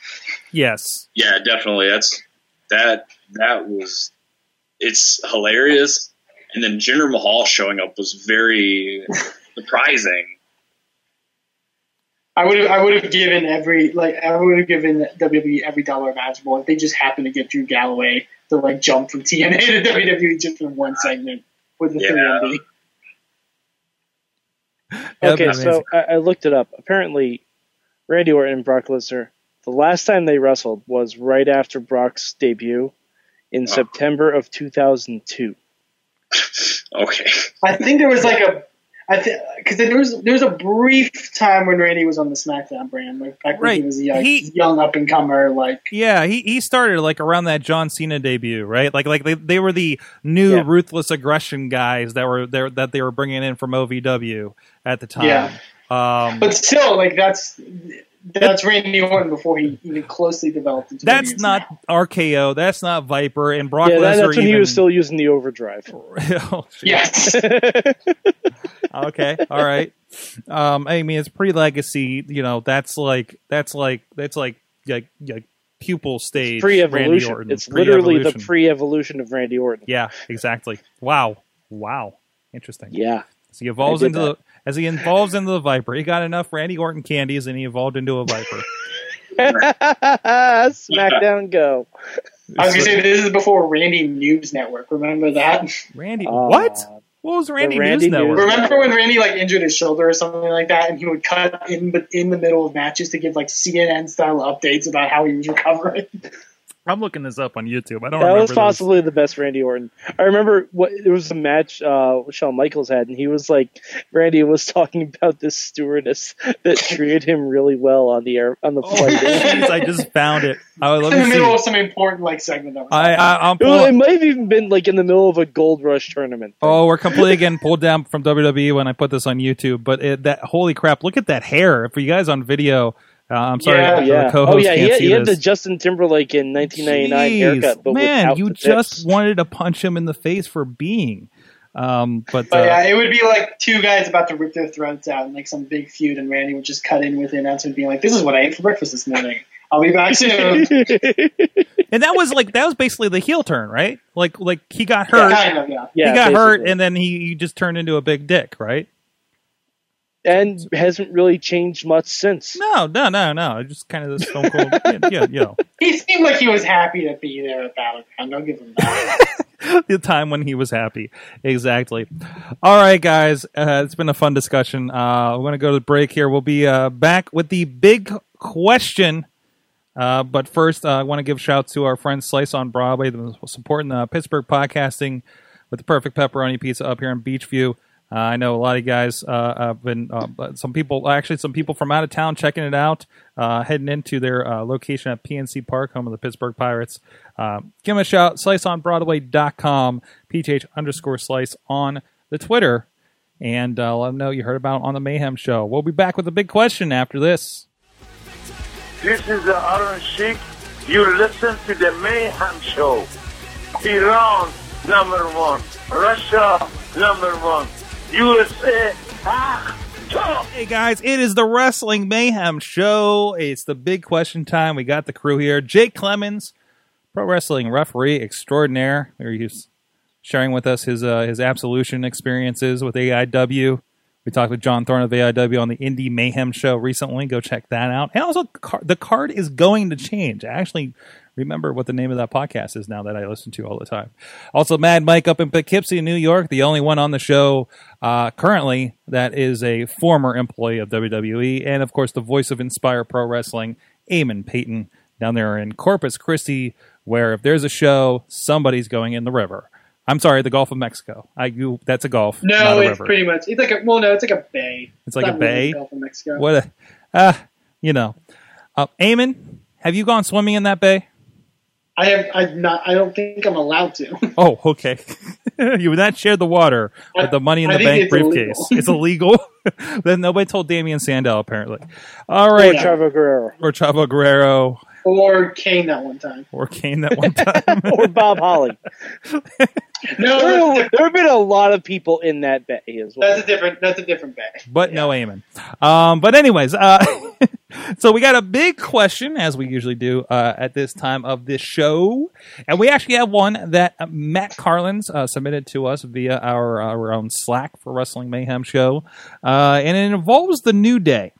Speaker 1: Yes.
Speaker 4: Yeah, definitely. That's that that was it's hilarious. And then Jinder Mahal showing up was very surprising.
Speaker 3: I would have, I would have given every like I would have given WWE every dollar imaginable if they just happened to get Drew Galloway to like jump from TNA to WWE just in one segment with the
Speaker 4: Yeah.
Speaker 3: 3MB.
Speaker 1: That'd
Speaker 2: Okay, so I, I looked it up. Apparently, Randy Orton and Brock Lesnar, the last time they wrestled was right after Brock's debut in oh. September of 2002.
Speaker 4: Okay.
Speaker 3: I think there was like a, I think because there was there was a brief time when Randy was on the SmackDown brand, like back when he was a young,
Speaker 1: He-
Speaker 3: young up and comer, like
Speaker 1: Yeah, he, he started like around that John Cena debut, right? Like like they, they were the new
Speaker 2: Yeah.
Speaker 1: ruthless aggression guys that were there that they were bringing in from OVW at the time.
Speaker 3: Yeah.
Speaker 1: Um,
Speaker 3: but still, like that's that's Randy Orton before he even closely developed into.
Speaker 1: that's
Speaker 3: he is
Speaker 1: not RKO. That's not Viper. And Brock
Speaker 2: yeah, that,
Speaker 1: Lesnar
Speaker 2: that's when
Speaker 1: even.
Speaker 2: he was still using the overdrive.
Speaker 1: Oh.
Speaker 3: Yes.
Speaker 1: okay, all right. Um, I mean, it's pre-legacy. You know, that's like that's like that's like like, like pupil stage. Randy
Speaker 2: Pre-evolution.
Speaker 1: Orton.
Speaker 2: It's literally the
Speaker 1: Pre-evolution.
Speaker 2: pre-evolution of Randy Orton.
Speaker 1: Yeah, exactly. Wow, wow, interesting.
Speaker 2: Yeah.
Speaker 1: As he evolves into
Speaker 2: did
Speaker 1: the as he evolves into the Viper, he got enough Randy Orton candies, and he evolved into a Viper.
Speaker 2: SmackDown Go.
Speaker 3: I was gonna say this is before Randy News Network. Remember that?
Speaker 1: Randy,
Speaker 2: Uh,
Speaker 1: what? What was Randy,
Speaker 2: Randy
Speaker 1: News Network?
Speaker 3: Remember when Randy like injured his shoulder or something like that, and he would cut in but in the middle of matches to give like CNN style updates about how he was recovering.
Speaker 1: I'm looking this up on YouTube. I don't
Speaker 2: That
Speaker 1: remember
Speaker 2: was
Speaker 1: this.
Speaker 2: possibly the best Randy Orton. I remember what there was a match uh, Shawn Michaels had, and he was like, Randy was talking about this stewardess that treated him really well on the air on the
Speaker 1: Oh,
Speaker 2: flight.
Speaker 1: jeez, I just found it. Oh, let
Speaker 3: in the
Speaker 1: me
Speaker 3: middle
Speaker 1: see.
Speaker 3: of some important like segment that was
Speaker 1: I, I, I'm
Speaker 2: It, was- it might have even been like in the middle of a Gold Rush tournament.
Speaker 1: Oh, we're completely getting pulled down from WWE when I put this on YouTube. But it, that holy crap! Look at that hair. For you guys on video, uh, I'm sorry,
Speaker 3: Yeah,
Speaker 1: the
Speaker 2: yeah.
Speaker 1: co-host
Speaker 2: Oh yeah,
Speaker 1: can't
Speaker 2: he had,
Speaker 1: see
Speaker 2: he had
Speaker 1: this.
Speaker 2: the Justin Timberlake in 1999
Speaker 1: Jeez,
Speaker 2: haircut, but
Speaker 1: man, you
Speaker 2: the
Speaker 1: just
Speaker 2: tips.
Speaker 1: wanted to punch him in the face for being. Um, but
Speaker 3: But
Speaker 1: uh,
Speaker 3: yeah, it would be like two guys about to rip their throats out in like some big feud, and Randy would just cut in with the announcement being like, "This is what I ate for breakfast this morning. I'll be back soon."
Speaker 1: and that was like that was basically the heel turn, right? Like like he got hurt,
Speaker 3: yeah, kind of, yeah.
Speaker 2: yeah,
Speaker 1: he got hurt, and then he, he just turned into a big dick, right?
Speaker 2: And hasn't really changed much since.
Speaker 1: No, no, no, no. It Just kind of this stone cold, yeah, you know,
Speaker 3: He seemed like he was happy to be there at Battleground. I'll give him that.
Speaker 1: the time when he was happy. Exactly. All right, guys. Uh, it's been a fun discussion. Uh, we're going to go to the break here. We'll be uh, back with the big question. Uh, but first, uh, I want to give a shout to our friends Slice on Broadway, that was supporting the Pittsburgh podcasting with the perfect pepperoni pizza up here in Beachview. Uh, I know a lot of guys uh, have been, uh, some people, actually, some people from out of town checking it out, uh, heading into their uh, location at PNC Park, home of the Pittsburgh Pirates. Uh, give them a shout, sliceonbroadway.com, PTH underscore slice on the Twitter, and let them know you heard about on the Mayhem Show. We'll be back with a big question after this.
Speaker 5: This is the Iron Sheik. You listen to the Mayhem Show. Iran, number one. Russia, number one. USA, ah.
Speaker 1: Hey guys, it is the Wrestling Mayhem Show. It's the big question time. We got the crew here. Jake Clemens, pro wrestling referee extraordinaire. He's sharing with us his uh, his absolution experiences with AIW. We talked with John Thorne of AIW on the Indie Mayhem Show recently. Go check that out. And also, the card is going to change. I actually remember what the name of that podcast is now that I listen to all the time. Also, Mad Mike up in Poughkeepsie, New York, the only one on the show uh, currently that is a former employee of WWE, and of course, the voice of Inspire Pro Wrestling, Eamon Payton, down there in Corpus Christi, where if there's a show, somebody's going in the river. I'm sorry, the Gulf of Mexico. I you, that's a Gulf, not
Speaker 3: No,
Speaker 1: a
Speaker 3: it's
Speaker 1: river.
Speaker 3: pretty much. It's like a well, no, it's like a bay.
Speaker 1: It's like a
Speaker 3: not really
Speaker 1: bay?
Speaker 3: the Gulf of Mexico.
Speaker 1: What a, uh, you know. Uh, Eamon, have you gone swimming in that bay?
Speaker 3: I have. I'm not. I don't think I'm allowed to.
Speaker 1: Oh, okay. you would not share the water with the money in the
Speaker 3: think
Speaker 1: bank
Speaker 3: it's
Speaker 1: briefcase. It's illegal. then nobody told Damien Sandow apparently. All right, Or
Speaker 2: Chavo Guerrero.
Speaker 1: or Chavo Guerrero
Speaker 3: Or Kane that one time.
Speaker 1: or Kane that one time.
Speaker 2: or Bob Holly.
Speaker 3: No,
Speaker 2: There,
Speaker 3: that's,
Speaker 2: there have been a lot of people in that bet as well.
Speaker 3: that's a different. That's a different bet.
Speaker 1: but no Eamon. Um, but anyways, uh, so we got a big question as we usually do uh, at this time of this show, and we actually have one that uh, Matt Carlins uh, submitted to us via our our own Slack for Wrestling Mayhem show, uh, and it involves the New Day.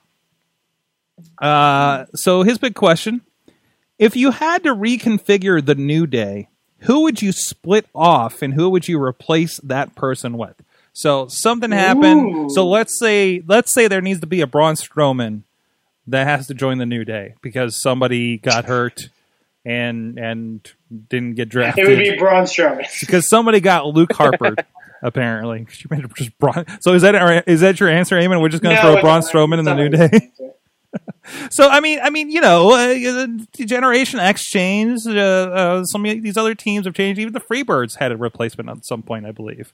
Speaker 1: Uh, so his big question: If you had to reconfigure the New Day, who would you split off, and who would you replace that person with? So something happened.
Speaker 3: Ooh.
Speaker 1: So let's say let's say there needs to be a Braun Strowman that has to join the New Day because somebody got hurt and and didn't get drafted.
Speaker 3: It would be Braun Strowman.
Speaker 1: because somebody got Luke Harper. apparently, She made just Braun. So is that our, is that your answer, Eamon? We're just going to
Speaker 3: No,
Speaker 1: throw Braun Strowman in the New Day. So I mean, I mean, you know, uh, the Generation X changed. Uh, uh, some of these other teams have changed. Even the Freebirds had a replacement at some point, I believe.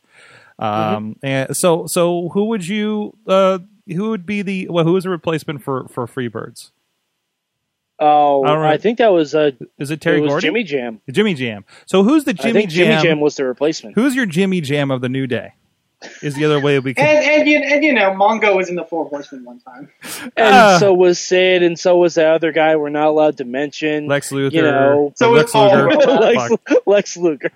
Speaker 1: Um, and so, so who would you? Uh, who would be the? Well, who is a replacement for for Freebirds?
Speaker 2: Oh,
Speaker 1: All right.
Speaker 2: I think that was uh,
Speaker 1: Is it Terry
Speaker 2: it was
Speaker 1: Gordy?
Speaker 2: Jimmy Jam.
Speaker 1: Jimmy Jam. So who's the
Speaker 2: I
Speaker 1: Jimmy
Speaker 2: think
Speaker 1: Jam?
Speaker 2: Jimmy Jam was the replacement.
Speaker 1: Who's your Jimmy Jam of the New Day? Is the other way we can.
Speaker 3: And and you, and you know, Mongo was in the Four Horsemen one time.
Speaker 2: And
Speaker 1: Ah.
Speaker 2: so was Sid, and so was the other guy we're not allowed to mention.
Speaker 1: Lex Luthor.
Speaker 2: You know,
Speaker 3: So
Speaker 1: Lex
Speaker 3: was
Speaker 1: Luger.
Speaker 2: Lex,
Speaker 1: Fuck.
Speaker 2: Lex Luger.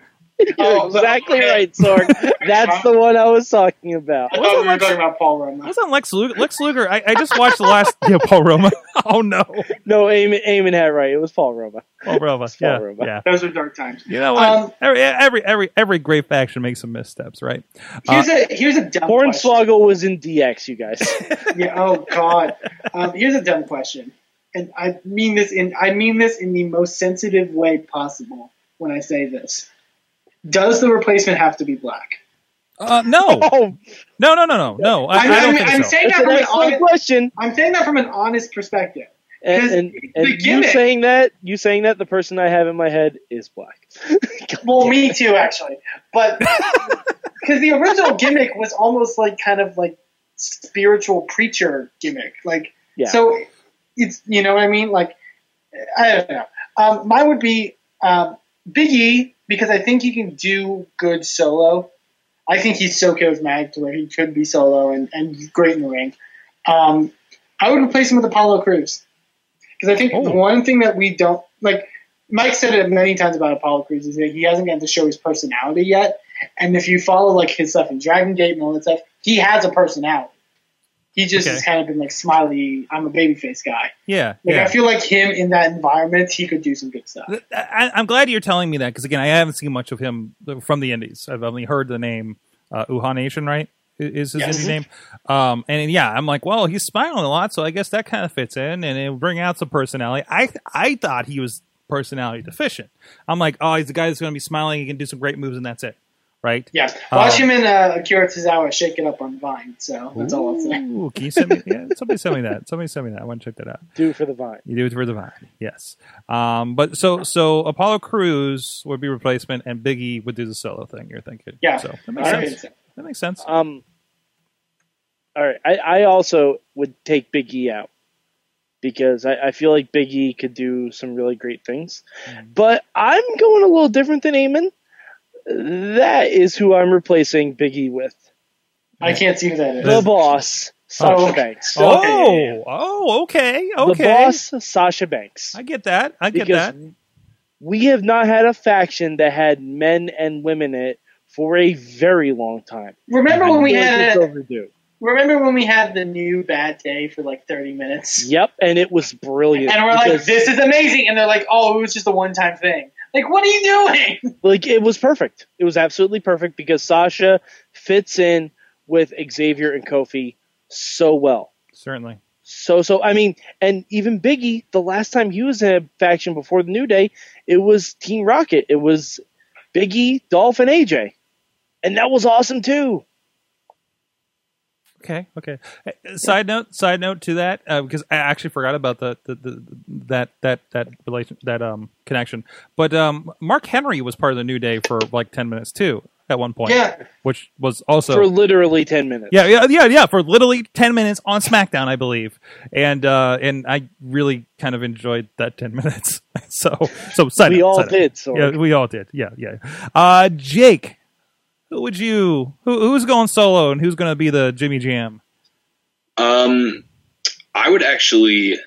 Speaker 2: You're
Speaker 3: Oh,
Speaker 2: exactly
Speaker 3: okay.
Speaker 2: right, Sorg. That's the one I was talking about.
Speaker 3: I thought we were talking about Paul Roma.
Speaker 1: Wasn't Lex Luger? Lex Luger. I, I just watched the last. Yeah, Paul Roma. Oh no,
Speaker 2: No, Eamon, Eamon had right. It was Paul Roma.
Speaker 1: Paul Roma.
Speaker 2: Paul
Speaker 1: Yeah,
Speaker 2: Roma.
Speaker 1: yeah.
Speaker 3: Those are dark times.
Speaker 1: You know what?
Speaker 3: Um,
Speaker 1: every, every every every great faction makes some missteps, right?
Speaker 3: Here's a here's a dumb question.
Speaker 2: Hornswoggle was in DX, you guys.
Speaker 3: Yeah. Oh God. Um, here's a dumb question, and I mean this in I mean this in the most sensitive way possible when I say this. Does the replacement have to be black?
Speaker 1: Uh, no,
Speaker 2: oh,
Speaker 1: no, no, no, no, no. I,
Speaker 3: I'm,
Speaker 1: I don't
Speaker 3: I'm,
Speaker 1: think
Speaker 3: I'm
Speaker 1: so.
Speaker 3: saying
Speaker 2: that's
Speaker 3: that
Speaker 2: an
Speaker 3: from an honest,
Speaker 2: question.
Speaker 3: I'm saying that from an honest perspective.
Speaker 2: And, and, and you saying that, you saying that, the person I have in my head is black.
Speaker 3: Well, me too, actually. But because the original gimmick was almost like kind of like spiritual preacher gimmick, like
Speaker 2: Yeah.
Speaker 3: so it's you know what I mean. Like I don't know. Um, mine would be um, Big E because I think he can do good solo. I think he's so charismatic to where he could be solo and, and great in the ring. Um, I would replace him with Apollo Crews because I think
Speaker 1: Oh.
Speaker 3: the one thing that we don't like. Mike said it many times about Apollo Crews is that he hasn't gotten to show his personality yet. And if you follow like his stuff in Dragon Gate and all that stuff, he has a personality. He just
Speaker 1: Okay.
Speaker 3: has kind of been like smiley. I'm a babyface guy.
Speaker 1: yeah,
Speaker 3: Like
Speaker 1: yeah.
Speaker 3: I feel like him in that environment, he could do some good stuff.
Speaker 1: I, I'm glad you're telling me that because again, I haven't seen much of him from the Indies. I've only heard the name uh, Uhaa Nation, right? Is his
Speaker 3: Yes.
Speaker 1: indie name? Um, and yeah, I'm like, well, he's smiling a lot, so I guess that kind of fits in, and it'll bring out some personality. I I thought he was personality deficient. I'm like, oh, he's the guy that's going to be smiling. He can do some great moves, and that's it, right?
Speaker 3: Yeah, watch
Speaker 1: Um,
Speaker 3: him in uh, Akira Tozawa shake it up on Vine. So that's all I'll say.
Speaker 1: Ooh, can you send me? Yeah, somebody send me that. Somebody send me that. I want to check that out.
Speaker 2: Do it for the vine.
Speaker 1: You do it for the vine, yes. Um, but so so Apollo Crews would be replacement, and Biggie would do the solo thing. You're thinking,
Speaker 3: Yeah.
Speaker 1: So that makes
Speaker 3: All right.
Speaker 1: sense. That makes sense.
Speaker 2: Um, all right, I, I also would take Big E out because I, I feel like Big E could do some really great things. But I'm going a little different than Eamon. That is who I'm replacing Big E with.
Speaker 3: I can't see who that is.
Speaker 2: The boss, Sasha
Speaker 3: Oh.
Speaker 2: Banks.
Speaker 1: Oh, oh, okay, okay.
Speaker 2: The
Speaker 1: okay.
Speaker 2: boss, Sasha Banks.
Speaker 1: I get that. I get
Speaker 2: because
Speaker 1: that.
Speaker 2: we have not had a faction that had men and women in it for a very long time.
Speaker 3: Remember when we
Speaker 2: I feel it's
Speaker 3: had
Speaker 2: overdue.
Speaker 3: remember when we had the new bad day for like 30 minutes?
Speaker 2: Yep, and it was brilliant.
Speaker 3: And we're like, this is amazing. And they're like, oh, it was just a one time thing. Like, what are you doing?
Speaker 2: like it was perfect. It was absolutely perfect because Sasha fits in with Xavier and Kofi so well.
Speaker 1: Certainly.
Speaker 2: So so I mean, and even Biggie, the last time he was in a faction before the New Day, it was Team Rocket. It was Biggie, Dolph, and AJ, and that was awesome too.
Speaker 1: Okay. Okay. Uh, Side note. Side note to that, uh, because I actually forgot about the, the, the that that that relation that um connection. But um, Mark Henry was part of the New Day for like ten minutes too. at one point.
Speaker 3: Yeah.
Speaker 1: which was also
Speaker 2: for literally ten minutes.
Speaker 1: yeah, yeah, yeah, yeah, for literally ten minutes on SmackDown, I believe, and uh, and I really kind of enjoyed that ten minutes. so, so sign
Speaker 2: we
Speaker 1: up,
Speaker 2: all
Speaker 1: sign up.
Speaker 2: did. So
Speaker 1: Yeah, we all did. Yeah, yeah. Uh, Jake, who would you? Who, who's going solo, and who's going to be the Jimmy Jam?
Speaker 4: Um, I would actually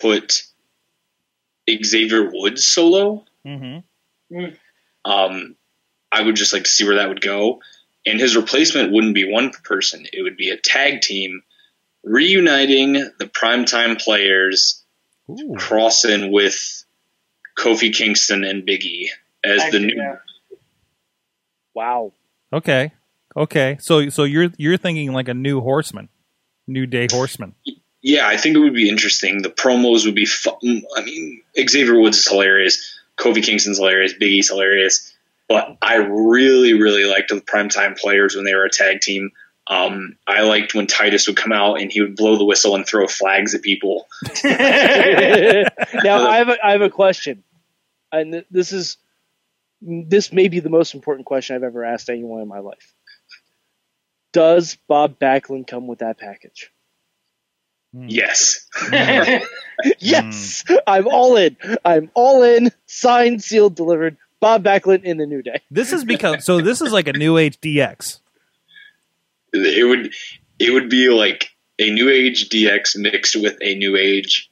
Speaker 4: put Xavier Woods solo.
Speaker 1: Mm-hmm.
Speaker 4: Um, I would just like to see where that would go. And his replacement wouldn't be one person; it would be a tag team reuniting the primetime players,
Speaker 1: Ooh.
Speaker 4: crossing with Kofi Kingston and Biggie as the new.
Speaker 3: yeah.
Speaker 2: Wow.
Speaker 1: Okay, okay. So, so you're you're thinking like a new Horseman, New Day Horseman.
Speaker 4: Yeah, I think it would be interesting. The promos would be fun. I mean, Xavier Woods is hilarious. Kofi Kingston's hilarious. Big E's hilarious. But I really, really liked the primetime players when they were a tag team. Um, I liked when Titus would come out and he would blow the whistle and throw flags at people.
Speaker 2: now I have a, I have a question, and th- this is this may be the most important question I've ever asked anyone in my life. Does Bob Backlund come with that package?
Speaker 4: Yes.
Speaker 2: Yes, I'm all in. I'm all in. Signed, sealed, delivered. Bob Backlund in the New Day.
Speaker 1: This is because so this is like a New Age DX.
Speaker 4: it would it would be like a new age DX mixed with a new age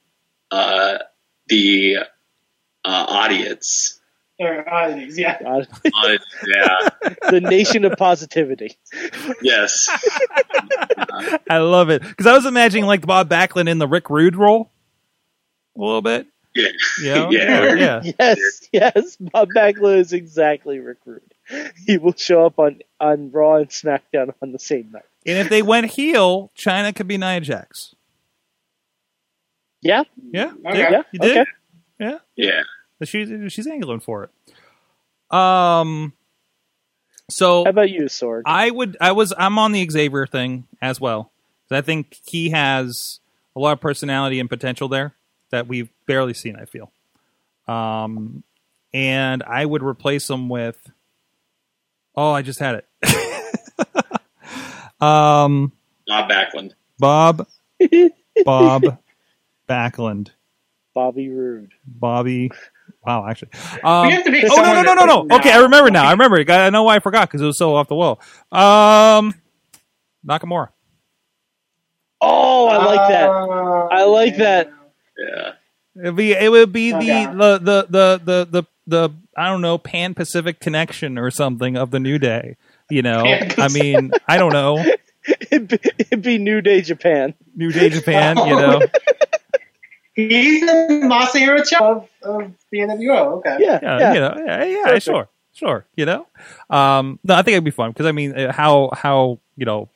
Speaker 4: uh, the uh, audience.
Speaker 3: Or oddities, yeah.
Speaker 4: Yeah.
Speaker 2: the nation of positivity.
Speaker 4: Yes.
Speaker 1: I love it because I was imagining like Bob Backlund in the Rick Rude role, a little bit.
Speaker 4: Yeah.
Speaker 1: You know?
Speaker 4: Yeah.
Speaker 1: yeah.
Speaker 2: Yes, yes. Bob Backlund is exactly Rick Rude. He will show up on on Raw and SmackDown on the same night.
Speaker 1: And if they went heel, Chyna could be Nia Jax.
Speaker 2: Yeah,
Speaker 1: Yeah,
Speaker 3: Okay.
Speaker 2: Yeah,
Speaker 1: you did.
Speaker 2: okay.
Speaker 1: Yeah,
Speaker 4: Yeah.
Speaker 1: She's she's angling for it. Um, so
Speaker 2: How about you, Sorg?
Speaker 1: I would I was I'm on the Xavier thing as well. I think he has a lot of personality and potential there that we've barely seen. I feel, um, and I would replace him with. Oh, I just had it. um,
Speaker 4: Bob Backlund.
Speaker 1: Bob, Bob, Backlund,
Speaker 2: Bobby Roode.
Speaker 1: Bobby. Wow, actually. Um,
Speaker 3: We have to be
Speaker 1: oh no no
Speaker 3: someone
Speaker 1: no no no.
Speaker 3: that-
Speaker 1: Okay, I remember now. I remember. I know why I forgot because it was so off the wall. Um, Nakamura.
Speaker 2: Oh, I like that.
Speaker 3: Uh,
Speaker 2: I like that.
Speaker 4: Yeah.
Speaker 1: It'd be it would be the,
Speaker 3: Okay.
Speaker 1: the, the the the the the I don't know Pan Pacific connection or something of the New Day. You know, I mean, I don't know
Speaker 2: It'd be, it'd be New Day Japan.
Speaker 1: New Day Japan. You know,
Speaker 3: He's the Masahiro Cho of, of the NWO. Okay.
Speaker 2: Yeah,
Speaker 1: yeah,
Speaker 2: yeah.
Speaker 1: you know, yeah, yeah,
Speaker 2: Perfect.
Speaker 1: sure, sure. You know, um, no, I think it'd be fun because I mean, uh, how how you know.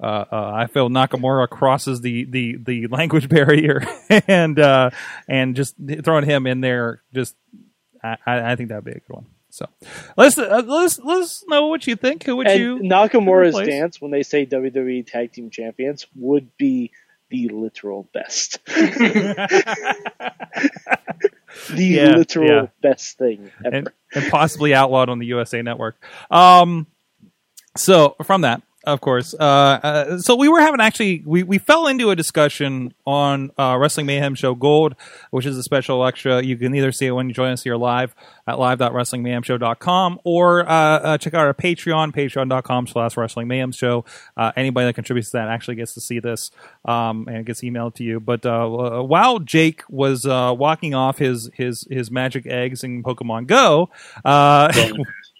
Speaker 1: Uh, uh, I feel Nakamura crosses the, the, the language barrier, and uh, and just throwing him in there, just I, I I think that'd be a good one. So let's uh, let's let's know what you think. Who would
Speaker 2: And
Speaker 1: you
Speaker 2: Nakamura's dance when they say WWE Tag Team Champions would be the literal best. the
Speaker 1: Yeah,
Speaker 2: literal
Speaker 1: yeah.
Speaker 2: best thing ever.
Speaker 1: and, and possibly outlawed on the USA Network. Um, so from that, of course, uh, uh, so we were having actually we, we fell into a discussion on uh, Wrestling Mayhem Show Gold, which is a special extra. You can either see it when you join us here live at live.wrestlingmayhemshow.com or uh, uh, check out our Patreon, patreon.com slash wrestling mayhem show. Uh, anybody that contributes to that actually gets to see this um, and gets emailed to you. But while Jake was walking off his, his, his magic eggs in Pokemon Go,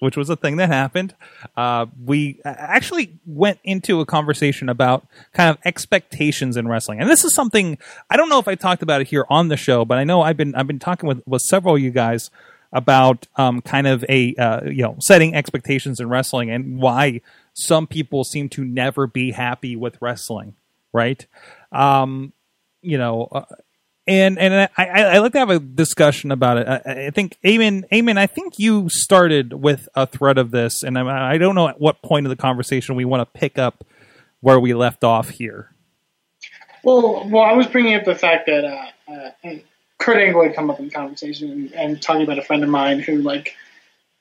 Speaker 1: which was a thing that happened. Uh, we actually went into a conversation about kind of expectations in wrestling, and this is something I don't know if I talked about it here on the show, but I know I've been I've been talking with with several of you guys about um, kind of a uh, you know setting expectations in wrestling and why some people seem to never be happy with wrestling, right? Um, you know, uh, and and I, I, I like to have a discussion about it. I, I think Eamon, Eamon, I think you started with a thread of this, and I, I don't know at what point of the conversation we want to pick up where we left off here.
Speaker 3: Well, well, I was bringing up the fact that uh, uh, Kurt Angle had come up in the conversation and, and talking about a friend of mine who, like,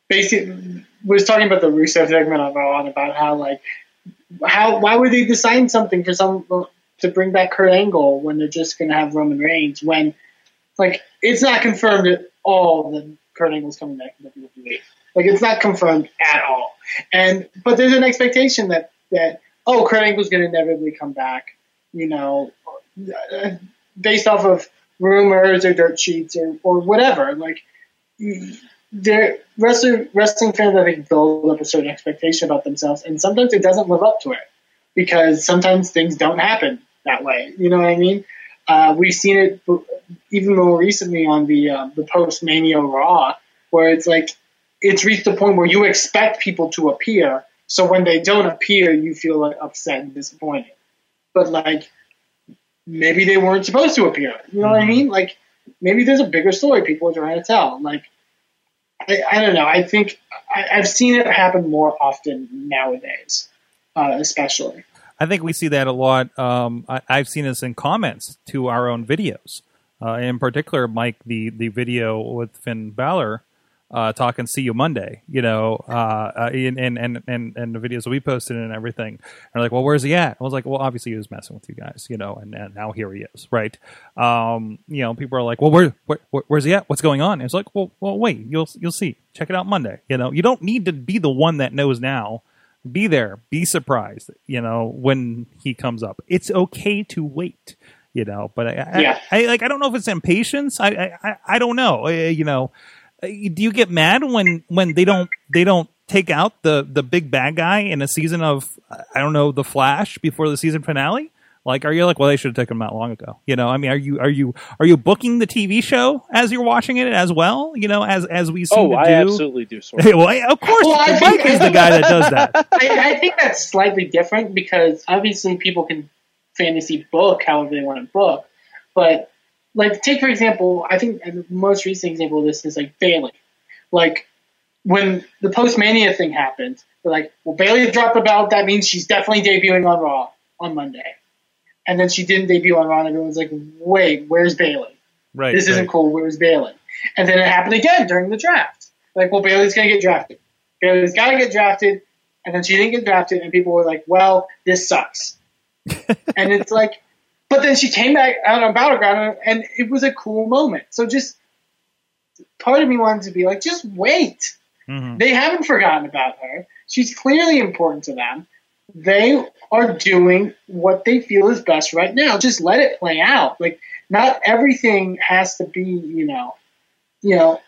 Speaker 3: basically, was talking about the Rusev segment on Raw and about how like how why would they design something for some to bring back Kurt Angle when they're just going to have Roman Reigns when like it's not confirmed at all that Kurt Angle's coming back to WWE. Like it's not confirmed at all. And but there's an expectation that that oh Kurt Angle's going to inevitably come back. You know, uh, based off of rumors or dirt sheets or or whatever. Like they're wrestling wrestling fans I think build up a certain expectation about themselves, and sometimes it doesn't live up to it because sometimes things don't happen that way. You know what I mean? Uh, we've seen it even more recently on the uh, the post Mania Raw, where it's like it's reached the point where you expect people to appear, so when they don't appear, you feel like upset and disappointed. But like maybe they weren't supposed to appear. You know what I mean? Like maybe there's a bigger story people are trying to tell. Like I, I don't know. I think I, I've seen it happen more often nowadays, uh, especially.
Speaker 1: I think we see that a lot. Um, I, I've seen this in comments to our own videos. Uh, in particular, Mike, the, the video with Finn Balor uh, talking "See You Monday," you know, uh, and, and and and the videos we posted and everything. And like, "Well, where's he at?" I was like, "Well, obviously he was messing with you guys, you know, and, and now here he is, right?" Um, you know, people are like, "Well, where, where where's he at? What's going on?" And it's like, "Well, well, wait, you'll you'll see. Check it out Monday." You know, you don't need to be the one that knows now be there be surprised you know when he comes up. It's okay to wait you know but i, I-
Speaker 3: Yeah.
Speaker 1: I, like i don't know if it's impatience. I i, I- I don't know. Uh, you know do you get mad when when they don't they don't take out the the big bad guy in a season of i don't know the flash before the season finale like are you like well they should have taken him out long ago you know i mean are you are you are you booking the tv show as you're watching it as well you know as as we seem
Speaker 2: Oh,
Speaker 1: to
Speaker 2: I
Speaker 1: do
Speaker 2: absolutely do. Sort
Speaker 1: well, I- of course
Speaker 3: Well, I
Speaker 1: mike
Speaker 3: think-
Speaker 1: is the guy that does that
Speaker 3: I, I think that's slightly different because obviously people can fantasy book however they want to book, but like take for example, I think the most recent example of this is like Bayley. Like when the post mania thing happened, they're like, well, Bayley dropped the belt. That means she's definitely debuting on Raw on Monday. And then she didn't debut on Raw, and everyone's like, wait, where's Bayley?
Speaker 1: right
Speaker 3: this isn't
Speaker 1: right.
Speaker 3: cool. Where's Bayley? And then it happened again during the draft. Like, well, Bayley's gonna get drafted. Bayley's gotta get drafted, and then she didn't get drafted, and people were like, "Well, this sucks." and it's like, but then she came back out on Battleground, and it was a cool moment. So just part of me wanted to be like, just wait.
Speaker 1: Mhm.
Speaker 3: They haven't forgotten about her. She's clearly important to them. They are doing what they feel is best right now. Just let it play out. Like not everything has to be, you know, you know,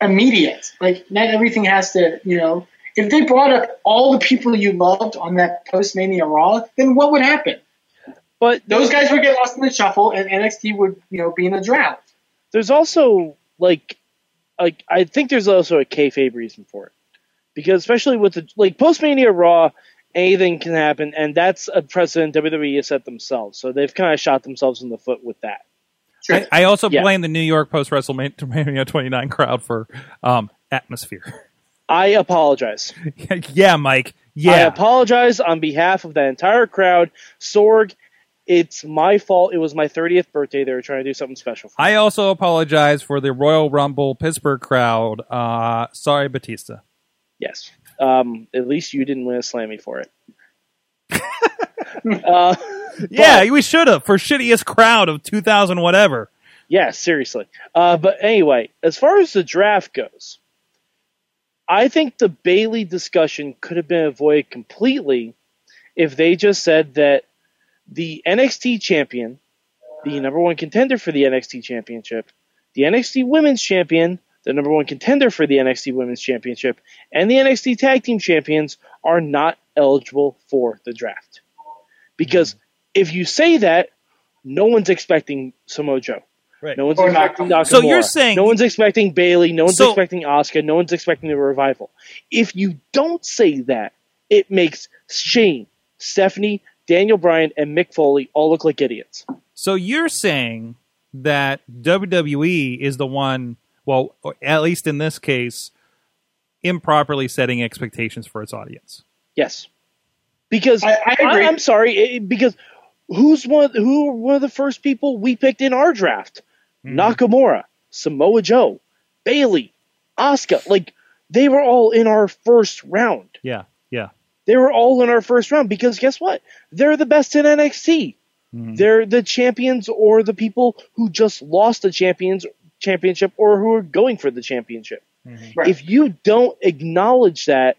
Speaker 3: immediate. Like not everything has to, you know, if they brought up all the people you loved on that post Mania Raw, then what would happen?
Speaker 2: But
Speaker 3: Those guys would get lost in the shuffle, and NXT would, you know, be in a drought.
Speaker 2: there's also like like I think there's also a kayfabe reason for it because especially with the like post Mania Raw, anything can happen, and that's a precedent WWE has set themselves. So they've kind of shot themselves in the foot with that.
Speaker 1: I, I also
Speaker 2: Yeah.
Speaker 1: blame the New York post WrestleMania 29 crowd for um, atmosphere.
Speaker 2: I apologize.
Speaker 1: yeah, Mike. Yeah.
Speaker 2: I apologize on behalf of that entire crowd. Sorg, it's my fault. It was my 30th birthday. They were trying to do something special. For me.
Speaker 1: I also apologize for the Royal Rumble Pittsburgh crowd. Uh, sorry, Batista.
Speaker 2: Yes. Um, at least you didn't win a Slammy for it. uh,
Speaker 1: Yeah, we should have for shittiest crowd of 2000 whatever.
Speaker 2: Yeah, seriously. Uh, but anyway, as far as the draft goes, I think the Bayley discussion could have been avoided completely if they just said that the NXT champion, the number one contender for the NXT championship, the NXT women's champion, the number one contender for the NXT women's championship, and the NXT tag team champions are not eligible for the draft. Because if you say that, no one's expecting Samoa Joe.
Speaker 1: Right.
Speaker 2: No one's
Speaker 3: Or
Speaker 2: expecting
Speaker 3: Nakamura.
Speaker 2: Nakamura.
Speaker 1: So you're saying-
Speaker 2: no one's expecting Bayley. No one's
Speaker 1: So-
Speaker 2: expecting Asuka. No one's expecting the revival. If you don't say that, it makes Shane, Stephanie, Daniel Bryan, and Mick Foley all look like idiots.
Speaker 1: So you're saying that WWE is the one, well, at least in this case, improperly setting expectations for its audience.
Speaker 2: Yes, because
Speaker 3: I- I agree.
Speaker 2: am sorry. it- because who's one? Who were one of the first people we picked in our draft?
Speaker 1: Mm-hmm.
Speaker 2: Nakamura, Samoa Joe, Bayley, Asuka. Like they were all in our first round.
Speaker 1: Yeah, yeah.
Speaker 2: They were all in our first round because guess what? They're the best in NXT.
Speaker 1: Mhm.
Speaker 2: They're the champions or the people who just lost the champions championship or who are going for the championship. Mm-hmm.
Speaker 3: Right.
Speaker 2: If you don't acknowledge that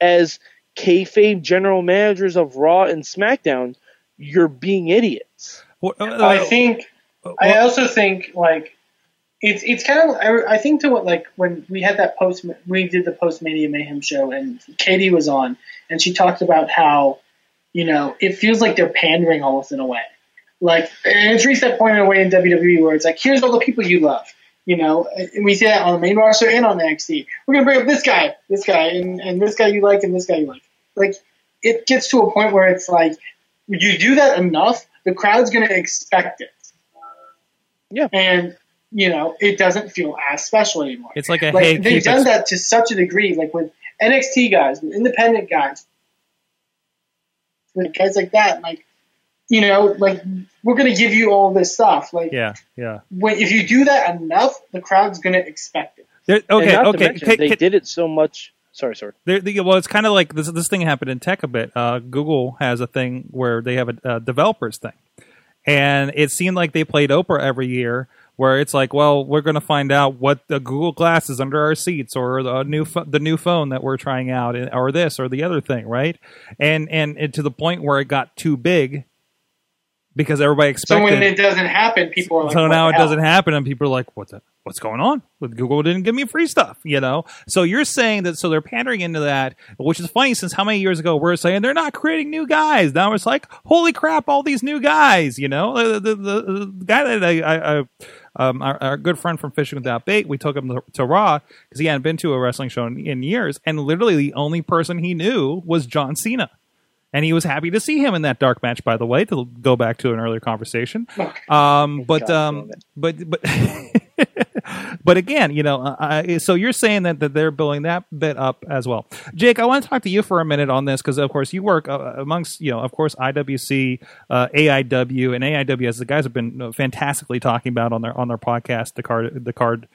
Speaker 2: as kayfabe general managers of Raw and SmackDown, you're being idiots.
Speaker 1: Well, uh,
Speaker 3: I uh, think. Uh,
Speaker 1: I
Speaker 3: also think like it's it's kind of I, I think to what like when we had that post we did the post Mania Mayhem show and Katie was on and she talked about how you know it feels like they're pandering almost in a way like and it's reached that point in a way in WWE where it's like here's all the people you love you know and we see that on the main roster and on NXT we're gonna bring up this guy this guy and, and this guy you like and this guy you like like it gets to a point where it's like you do that enough the crowd's gonna expect it
Speaker 2: Yeah.
Speaker 3: and you know it doesn't feel as special anymore.
Speaker 1: it's like a
Speaker 3: Like
Speaker 1: hey,
Speaker 3: they've done
Speaker 1: it-
Speaker 3: that to such a degree, like with NXT guys, with independent guys, with guys like that. Like you know, like we're gonna give you all this stuff. Like
Speaker 1: Yeah, yeah.
Speaker 3: when, if you do that enough, the crowd's gonna expect it.
Speaker 1: There,
Speaker 2: and
Speaker 1: okay, okay.
Speaker 2: mention,
Speaker 1: Ca-
Speaker 2: they
Speaker 1: ca-
Speaker 2: did it so much. Sorry, sorry.
Speaker 1: There, the, well, it's kind of like this. This thing happened in tech a bit. Uh, Google has a thing where they have a, a developers thing, and it seemed like they played Oprah every year, where it's like, well, we're going to find out what the Google Glass is under our seats, or the new pho- the new phone that we're trying out, or this or the other thing, right? And and, and to the point where it got too big because everybody expected.
Speaker 3: So when it doesn't happen, people are like,
Speaker 1: so
Speaker 3: what
Speaker 1: now
Speaker 3: the
Speaker 1: it doesn't happen, and people are like, "What's that? What's going on? With Google didn't give me free stuff, you know." So you're saying that? So they're pandering into that, which is funny. Since how many years ago we're saying they're not creating new guys? Now it's like, holy crap, all these new guys, you know. The the, the, the guy that I, I, I um, our, our good friend from Fishing Without Bait, we took him to, to Raw because he hadn't been to a wrestling show in, in years, and literally the only person he knew was John Cena. And he was happy to see him in that dark match, by the way, to go back to an earlier conversation. Um, but, um, but, but, but again, you know, uh, I, so you're saying that, that they're building that bit up as well. Jake, I want to talk to you for a minute on this because, of course, you work uh, amongst, you know, of course, IWC, uh, AIW, and AIW, as the guys have been uh, fantastically talking about on their on their podcast. The card, the card.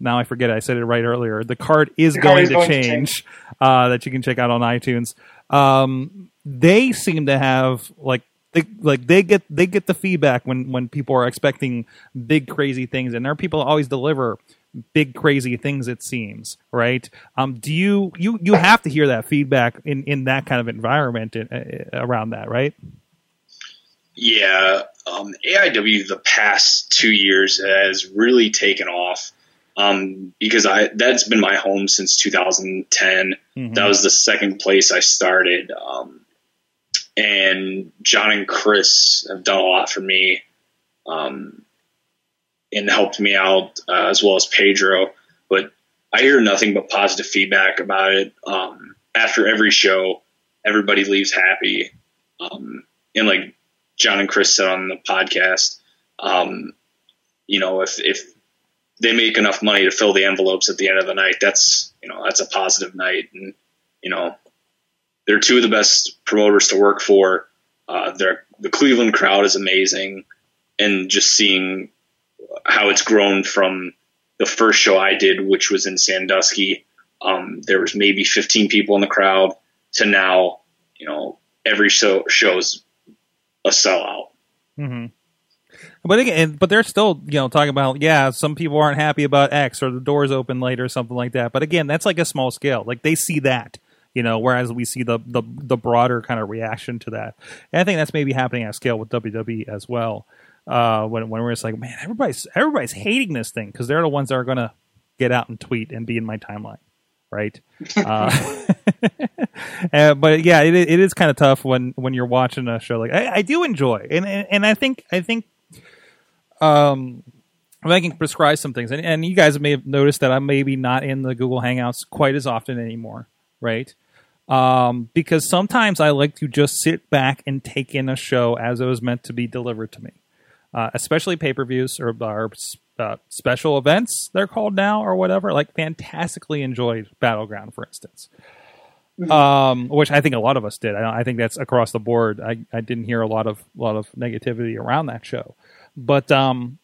Speaker 1: Now I forget. I said it right earlier. The card is
Speaker 3: The
Speaker 1: going,
Speaker 3: is
Speaker 1: to
Speaker 3: going to
Speaker 1: change.
Speaker 3: change.
Speaker 1: Uh, that you can check out on iTunes. Um, they seem to have like they like they get they get the feedback when when people are expecting big crazy things and there are people always deliver big crazy things it seems right um do you you you have to hear that feedback in in that kind of environment uh, around that right
Speaker 4: Yeah, um, AIW the past two years has really taken off um, because I that's been my home since 2010.
Speaker 1: Mhm.
Speaker 4: That was the second place I started, um, and John and Chris have done a lot for me um, and helped me out uh, as well as Pedro. But I hear nothing but positive feedback about it. Um, after every show, everybody leaves happy, um, and like John and Chris said on the podcast, um, you know, if if they make enough money to fill the envelopes at the end of the night, that's you know that's a positive night, and you know they're two of the best promoters to work for. Uh, the Cleveland crowd is amazing, and just seeing how it's grown from the first show I did, which was in Sandusky, um, there was maybe 15 people in the crowd, to now, you know, every show shows a sellout.
Speaker 1: Mm-hmm. But again, but they're still, you know, talking about yeah, some people aren't happy about X or the doors open late or something like that. But again, that's like a small scale. Like they see that, you know, whereas we see the the, the broader kind of reaction to that. And I think that's maybe happening at scale with WWE as well. Uh, when when we're just like, man, everybody's everybody's hating this thing because they're the ones that are gonna get out and tweet and be in my timeline, right? uh, uh, but yeah, it, it is kind of tough when when you're watching a show like I, I do enjoy, and, and and I think I think um if I can prescribe some things, and, and you guys may have noticed that I'm maybe not in the Google Hangouts quite as often anymore, right? Um, because sometimes I like to just sit back and take in a show as it was meant to be delivered to me, uh, especially pay per views or, or uh, special events they're called now or whatever. Like fantastically enjoyed Battleground, for instance um, which I think a lot of us did. I, I think that's across the board. I, I didn't hear a lot of lot of negativity around that show, but um,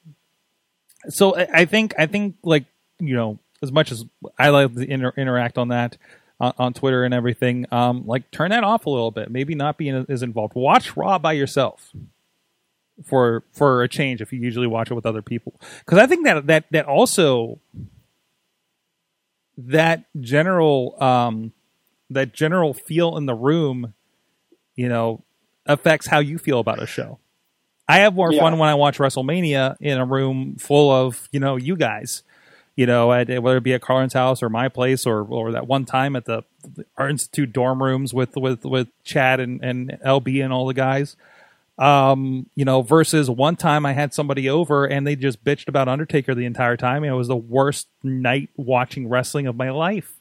Speaker 1: so I, I think I think like you know as much as I like to inter- interact on that on, on Twitter and everything, um, like turn that off a little bit. Maybe not be as involved. Watch Raw by yourself for for a change if you usually watch it with other people. Because I think that that that also that general um, that general feel in the room, you know, affects how you feel about a show. I have more
Speaker 3: Yeah.
Speaker 1: fun when I watch WrestleMania in a room full of you know you guys, you know, at, whether it be at Carlin's house or my place or or that one time at the, Art Institute dorm rooms with with with Chad and and LB and all the guys. Um, you know, versus one time I had somebody over and they just bitched about Undertaker the entire time. and It was the worst night watching wrestling of my life.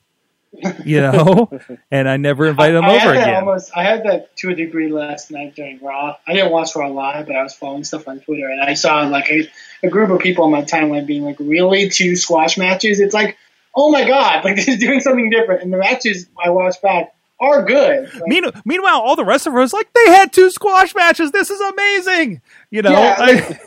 Speaker 1: You know, and I never invited them
Speaker 3: I
Speaker 1: over again.
Speaker 3: almost. I had that to a degree last night during Raw. I didn't watch Raw live, but I was following stuff on Twitter, and I saw like a, a group of people on my timeline being like, "Really, two squash matches?" It's like, oh my god, like they're doing something different. And the matches I watched back are good. Like,
Speaker 1: Mean- meanwhile, all the rest of us like they had two squash matches. This is amazing. You know,
Speaker 3: Yeah,
Speaker 1: I-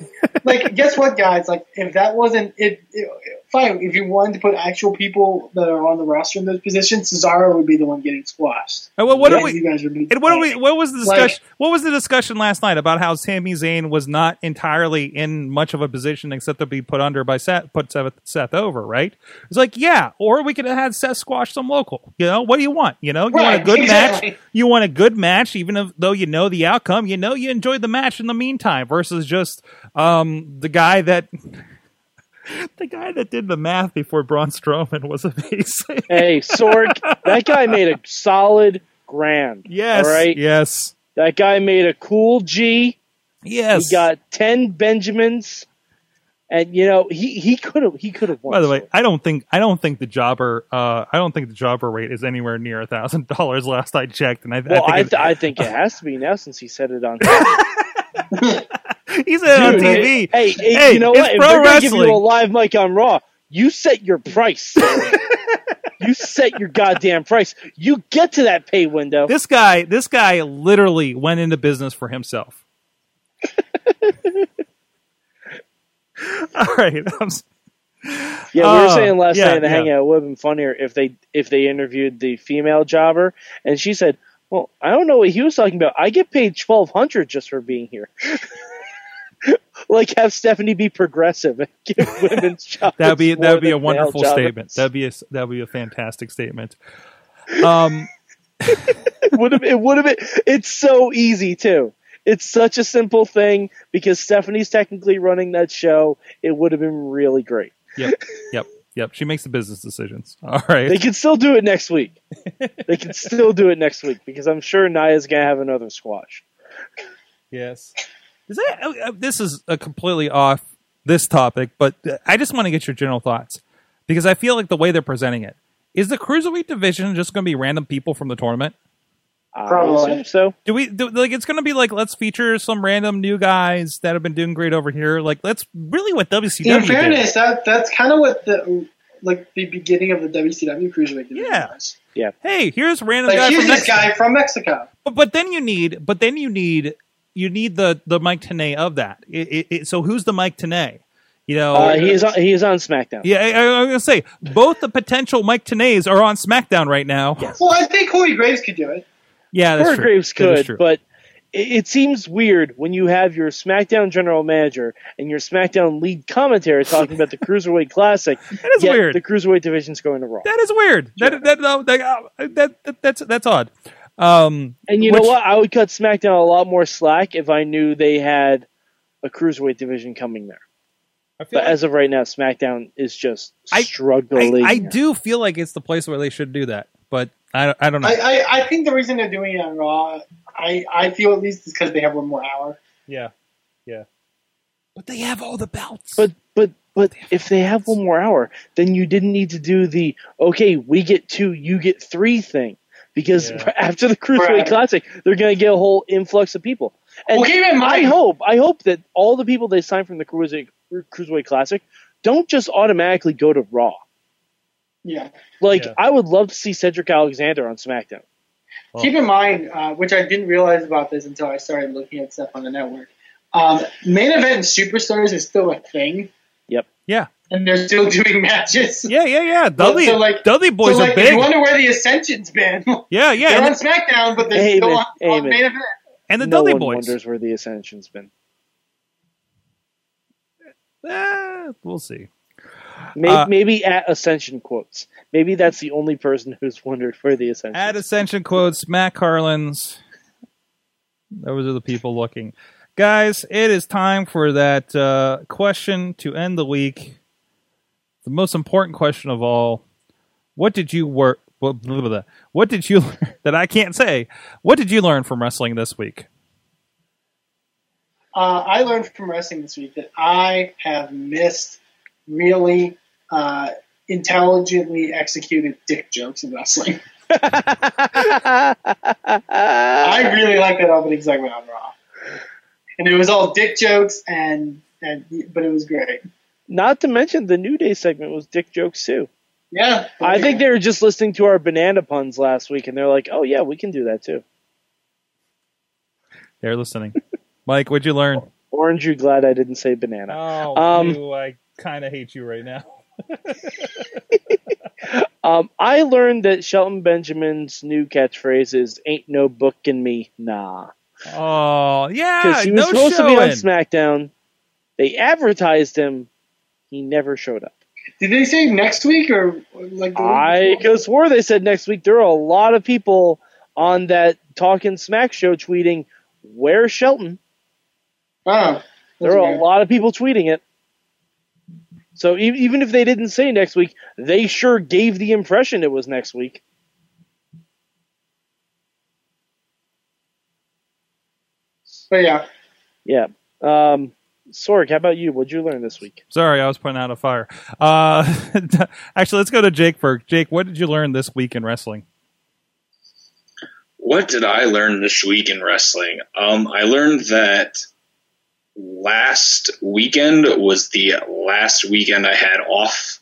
Speaker 3: like guess what, guys? Like if that wasn't it, it, fine. If you wanted to put actual people that are on the roster in those positions, Cesaro would be the one getting squashed.
Speaker 1: And what- what
Speaker 3: guys-
Speaker 1: we-
Speaker 3: guys.
Speaker 1: And what, we, what was the
Speaker 3: Like-
Speaker 1: discussion? what was the discussion last night about how Sami Zayn was not entirely in much of a position except to be put under by Seth, put Seth, Seth over, right? It's like, yeah, or we could have had Seth squash some local. You know, what do you want? You know, you want a good
Speaker 3: exactly.
Speaker 1: match. You want a good match, even if, though you know the outcome. You know, you enjoyed the match in the meantime, versus just um, the guy that. The guy that did the math before Braun Strowman was amazing.
Speaker 2: Hey, Sorg, that guy made a solid grand.
Speaker 1: yes,
Speaker 2: All right.
Speaker 1: yes,
Speaker 2: That guy made a cool G.
Speaker 1: yes.
Speaker 2: He got ten Benjamins, and you know he he could have he could have won.
Speaker 1: By the way,
Speaker 2: Sorg.
Speaker 1: I don't think I don't think the jobber uh, I don't think the jobber rate is anywhere near a thousand dollars. Last I checked, and I,
Speaker 2: well,
Speaker 1: I
Speaker 2: I,
Speaker 1: think
Speaker 2: th- I think it has to be now since he said it on.
Speaker 1: it- he said on TV.
Speaker 2: Hey, hey,
Speaker 1: Hey,
Speaker 2: you know
Speaker 1: it's
Speaker 2: what? If
Speaker 1: pro
Speaker 2: they're gonna give you a live mic on Raw, you set your price. you set your goddamn price. You get to that pay window.
Speaker 1: This guy, this guy, literally went into business for himself. All right,
Speaker 2: Yeah, we were
Speaker 1: Uh,
Speaker 2: saying last
Speaker 1: yeah,
Speaker 2: night in the
Speaker 1: yeah.
Speaker 2: hangout it would have been funnier if they if they interviewed the female jobber and she said, "Well, I don't know what he was talking about. I get paid twelve hundred just for being here." like have Stephanie be progressive and give women's jobs.
Speaker 1: that'd be that'd be a wonderful statement. That'd be a that'd be a fantastic statement. Um,
Speaker 2: would have it would have been it's so easy too. It's such a simple thing because Stephanie's technically running that show. It would have been really great.
Speaker 1: yep, yep, yep. She makes the business decisions. All right.
Speaker 2: They can still do it next week. they can still do it next week because I'm sure Nia's gonna have another squash.
Speaker 1: Yes. Is that, uh, uh, this is a completely off this topic, but uh, I just want to get your general thoughts because I feel like the way they're presenting it is the cruiserweight division just going to be random people from the tournament.
Speaker 2: I
Speaker 3: Probably.
Speaker 2: so.
Speaker 1: Do we do, like? It's going to be like let's feature some random new guys that have been doing great over here. Like let's really what WCW
Speaker 3: In
Speaker 1: did.
Speaker 3: fairness, that that's kind of what the like the beginning of the WCW cruiserweight division
Speaker 1: Yeah.
Speaker 3: was.
Speaker 1: Hey, here's random
Speaker 3: Like
Speaker 1: guy
Speaker 3: here's
Speaker 1: from
Speaker 3: this
Speaker 1: Mexico.
Speaker 3: guy from Mexico.
Speaker 1: But, but then you need, but then you need, you need the the Mike Tenay of that. It, it, it, so who's the Mike Tenay? You know,
Speaker 2: Uh, he is on, he is on SmackDown.
Speaker 1: Yeah, I, I, I'm gonna say both the potential Mike Tenays are on SmackDown right now.
Speaker 3: Well, I think Corey Graves could do it.
Speaker 1: Yeah, that's
Speaker 2: Corey
Speaker 1: true.
Speaker 2: Graves could,
Speaker 1: true.
Speaker 2: but it, it seems weird when you have your SmackDown general manager and your SmackDown lead commentator talking about the Cruiserweight Classic.
Speaker 1: that is
Speaker 2: yet
Speaker 1: weird.
Speaker 2: The Cruiserweight division's going to Raw.
Speaker 1: that is weird. That that, no, that, uh, that, that that's that's odd. Um,
Speaker 2: And you
Speaker 1: which-
Speaker 2: know what? I would cut SmackDown a lot more slack if I knew they had a Cruiserweight division coming there. But
Speaker 1: like-
Speaker 2: as of right now, SmackDown is just
Speaker 1: I-
Speaker 2: struggling.
Speaker 1: I, I do feel like it's the place where they should do that, but I, I don't know.
Speaker 3: I, I, I think the reason they're doing it on Raw, I, I feel at least, is because they have one more hour.
Speaker 1: yeah, yeah. But they have all the belts.
Speaker 2: But but but if they have one more hour, then you didn't need to do the okay, we get two, you get three thing. Because
Speaker 1: Yeah.
Speaker 2: after the Cruiserweight
Speaker 3: Right.
Speaker 2: Classic, they're going to get a whole influx of people. And
Speaker 3: Well, keep in
Speaker 2: I hope, I hope that all the people they sign from the Cruiserweight, Cruiserweight Classic don't just automatically go to Raw.
Speaker 3: Yeah.
Speaker 2: Like
Speaker 1: Yeah.
Speaker 2: I would love to see Cedric Alexander on SmackDown.
Speaker 1: Oh.
Speaker 3: Keep in mind, uh, which I didn't realize about this until I started looking at stuff on the network. Um, main event and superstars is still a thing. Yep.
Speaker 1: Yeah,
Speaker 3: and they're still doing matches.
Speaker 1: Yeah, yeah, yeah. Dudley,
Speaker 3: so, like-
Speaker 1: Dudley boys
Speaker 3: so, like,
Speaker 1: are big.
Speaker 3: you wonder where the Ascension's been.
Speaker 1: yeah, yeah.
Speaker 3: they're
Speaker 1: And,
Speaker 3: on SmackDown, but they're
Speaker 2: Amen,
Speaker 3: still on, on main event.
Speaker 1: and the
Speaker 2: no
Speaker 1: Dudley
Speaker 2: one
Speaker 1: boys.
Speaker 2: wonders where the Ascension's been.
Speaker 1: Eh, we'll see.
Speaker 2: Maybe,
Speaker 1: Uh,
Speaker 2: maybe at Ascension quotes. Maybe that's the only person who's wondered where the Ascension.
Speaker 1: At Ascension quotes, Matt Carlins. Those are the people looking. Guys, it is time for that uh, question to end the week. The most important question of all. What did you work? What did you learn that I can't say? What did you learn from wrestling this week?
Speaker 3: Uh, I learned from wrestling this week that I have missed really uh, intelligently executed dick jokes in wrestling. I really like that opening segment on Raw, and it was all dick jokes, and and but it was great.
Speaker 2: Not to mention the New Day segment was dick jokes too.
Speaker 3: Yeah,
Speaker 2: I think they were just listening to our banana puns last week, and they're like, "Oh yeah, we can do that too."
Speaker 1: They're listening. Mike, what'd you learn?
Speaker 2: Orange, you glad I didn't say banana?
Speaker 1: Oh,
Speaker 2: Um,
Speaker 1: you, I kind of hate you right now.
Speaker 2: Um, I learned that Shelton Benjamin's new catchphrase is "Ain't no book in me, nah,"
Speaker 1: Oh, yeah.
Speaker 2: because he was
Speaker 1: no
Speaker 2: supposed
Speaker 1: showing.
Speaker 2: to be on SmackDown. They advertised him. He never showed up.
Speaker 3: Did they say next week or like?
Speaker 2: I
Speaker 3: before?
Speaker 2: could swore they said next week. There are a lot of people on that Talking Smack show tweeting, "Where's Shelton?"
Speaker 3: Oh,
Speaker 2: There
Speaker 3: that's
Speaker 2: are a lot of people tweeting it. So e- even if they didn't say next week, they sure gave the impression it was next week.
Speaker 3: But yeah,
Speaker 2: Yeah. Um, Sorg, how about you? What'd you learn this week?
Speaker 1: Sorry, I was putting out a fire. Uh, actually, let's go to Jake first. Jake, what did you learn this week in wrestling?
Speaker 4: What did I learn this week in wrestling? Um, I learned that last weekend was the last weekend I had off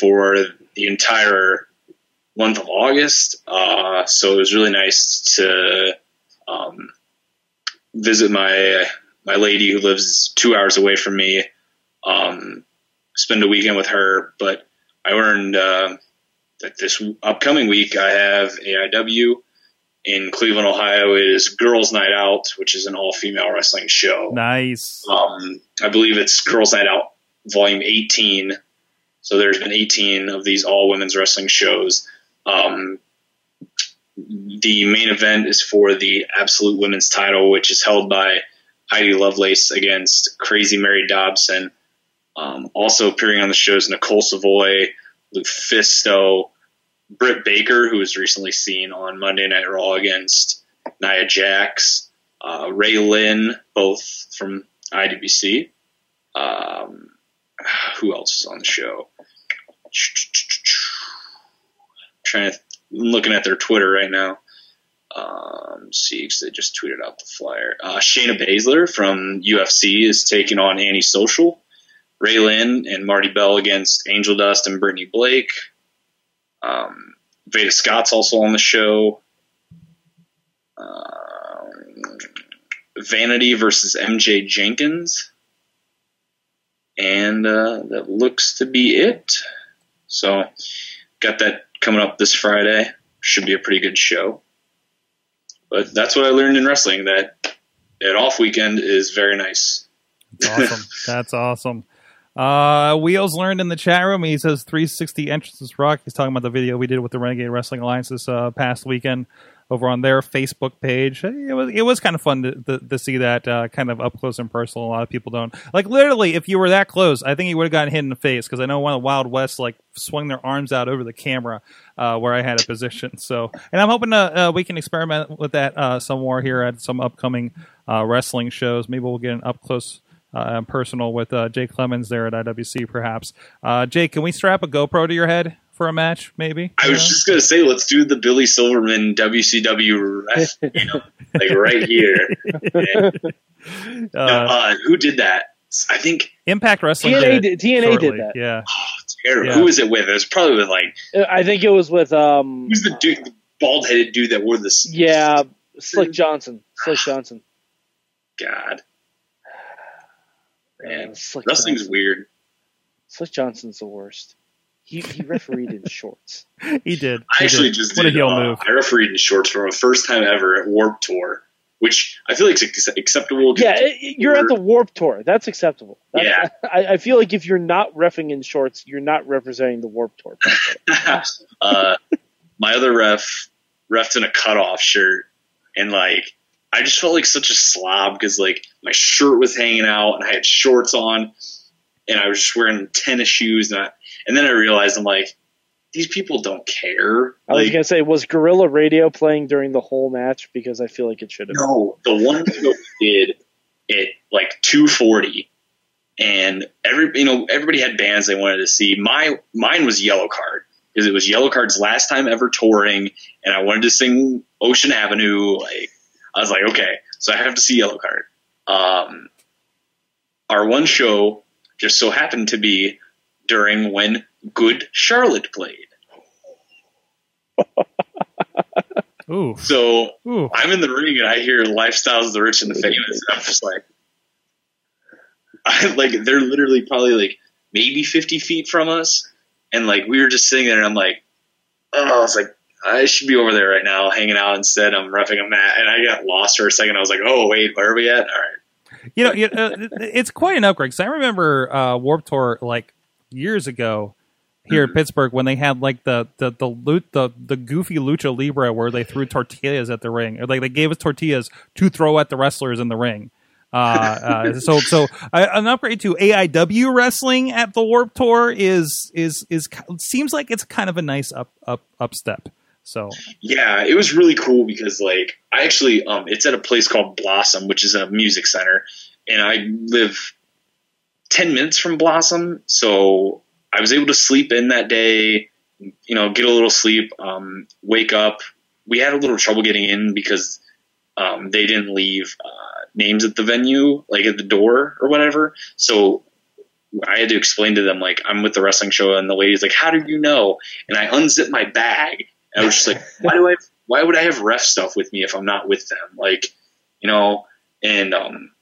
Speaker 4: for the entire month of August. Uh, so it was really nice to um, visit my my lady who lives two hours away from me. Um, spend a weekend with her, but I learned uh, that this upcoming week I have AIW in Cleveland, Ohio. It is Girls Night Out, which is an all female wrestling show.
Speaker 1: Nice.
Speaker 4: Um, I believe it's Girls Night Out Volume 18. So there's been 18 of these all women's wrestling shows. Um, the main event is for the Absolute Women's title, which is held by Heidi Lovelace against Crazy Mary Dobson. Um, also appearing on the shows Nicole Savoy, Lufisto, Britt Baker, who was recently seen on Monday Night Raw against Nia Jax, uh, Ray Lynn, both from IWC. Um, who else is on the show? trying to I'm looking at their Twitter right now. Um, see, 'cause they just tweeted out the flyer. Uh, Shayna Baszler from UFC is taking on Annie Social. Ray Lynn and Marti Belle against Angel Dust and Brittany Blake. Um, Veda Scott's also on the show. Um, Vanity versus MJ Jenkins. And uh, that looks to be it. So, got that coming up this Friday. Should be a pretty good show. But that's what I learned in wrestling that an off weekend is very nice.
Speaker 1: Awesome. That's awesome. Uh, Wheels learned in the chat room. He says 360 entrances rock. He's talking about the video we did with the Renegade Wrestling Alliance this uh, past weekend over on their Facebook page. It was it was kind of fun to to, to see that uh, kind of up close and personal. A lot of people don't like literally. If you were that close, I think you would have gotten hit in the face because I know one of the Wild West like swung their arms out over the camera uh, where I had a position. So, and I'm hoping to, uh, we can experiment with that uh, some more here at some upcoming uh, wrestling shows. Maybe we'll get an up close. Uh, personal with uh, Jake Clemens there at IWC, perhaps. Uh, Jake, can we strap a GoPro to your head for a match? Maybe.
Speaker 4: I was just gonna say, let's do the Billy Silverman WCW ref, you know, like right here. And,
Speaker 1: uh,
Speaker 4: uh, who did that? I think
Speaker 1: Impact Wrestling.
Speaker 2: TNA
Speaker 1: did, it
Speaker 2: did- TNA did that.
Speaker 1: Yeah.
Speaker 4: terrible.
Speaker 1: Yeah.
Speaker 4: Who was it with? It was probably with like
Speaker 2: I think it was with um,
Speaker 4: who's the dude, the bald headed dude that wore this?
Speaker 2: yeah, Slick Johnson. Slick Johnson.
Speaker 4: God, Man,
Speaker 2: Slick
Speaker 4: wrestling's
Speaker 2: Johnson.
Speaker 4: weird.
Speaker 2: Slick Johnson's the worst. He he refereed in shorts.
Speaker 1: He did.
Speaker 4: I
Speaker 1: He
Speaker 4: actually
Speaker 1: did.
Speaker 4: just
Speaker 1: what
Speaker 4: did,
Speaker 1: a heel
Speaker 4: uh,
Speaker 1: move.
Speaker 4: I refereed in shorts for the first time ever at Warped Tour, which I feel like is acceptable.
Speaker 2: Yeah, it- it- you're at the Warped Tour. That's acceptable. That-
Speaker 4: Yeah.
Speaker 2: I, I feel like if you're not refing in shorts, you're not representing the Warped Tour.
Speaker 4: uh, my other ref refed in a cutoff shirt, and like I just felt like such a slob because like my shirt was hanging out and I had shorts on, and I was just wearing tennis shoes, and I, and then I realized I'm like, these people don't care.
Speaker 2: I was
Speaker 4: Like,
Speaker 2: gonna say, was Gorilla Radio playing during the whole match? Because I feel like it should have.
Speaker 4: No, the one did at like 240, and every you know everybody had bands they wanted to see. My mine was Yellowcard because it was Yellowcard's last time ever touring, and I wanted to sing Ocean Avenue. Like I was like, okay, so I have to see Yellowcard. Um, our one show just so happened to be during when Good Charlotte played.
Speaker 1: Ooh,
Speaker 4: So
Speaker 1: ooh.
Speaker 4: I'm in the ring and I hear "Lifestyles of the Rich and the Famous," and I'm just like, I like they're literally probably like maybe 50 feet from us, and like we were just sitting there, and I'm like, oh, I was like, I should be over there right now, hanging out. Instead, I'm roughing a mat, and I got lost for a second. I was like, oh wait, where are we at? All right,
Speaker 1: You know, you uh, it's quite an upgrade. Because I remember uh, Warped Tour like years ago here in Pittsburgh when they had like the the the loot the the goofy lucha libre where they threw tortillas at the ring, or like they gave us tortillas to throw at the wrestlers in the ring. Uh, uh, so so uh, an upgrade to AIW wrestling at the Warped Tour is is is seems like it's kind of a nice up up up step. So
Speaker 4: yeah, it was really cool because like I actually um it's at a place called Blossom, which is a music center, and I live ten minutes from Blossom, so I was able to sleep in that day, you know, get a little sleep, um, wake up. We had a little trouble getting in because um, they didn't leave uh, names at the venue, like at the door or whatever. So I had to explain to them like I'm with the wrestling show, and the lady's like, "How do you know?" And I unzipped my bag, I was just like, "Why do I? Why would I have ref stuff with me if I'm not with them?" Like, you know, and um,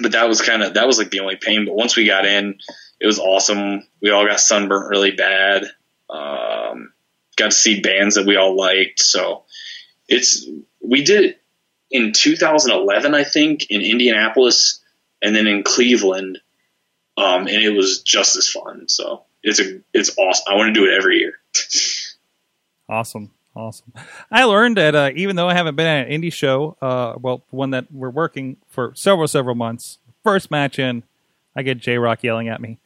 Speaker 4: but that was kind of that was like the only pain. But once we got in, it was awesome. We all got sunburnt really bad. Um, got to see bands that we all liked. So it's we did it in 2011, I think, in Indianapolis, and then in Cleveland, um, and it was just as fun. So it's a it's awesome. I want to do it every year.
Speaker 1: Awesome. Awesome. I learned that uh, even though I haven't been at an indie show, uh, well, one that we're working for several, several months, first match in, I get J Rock yelling at me.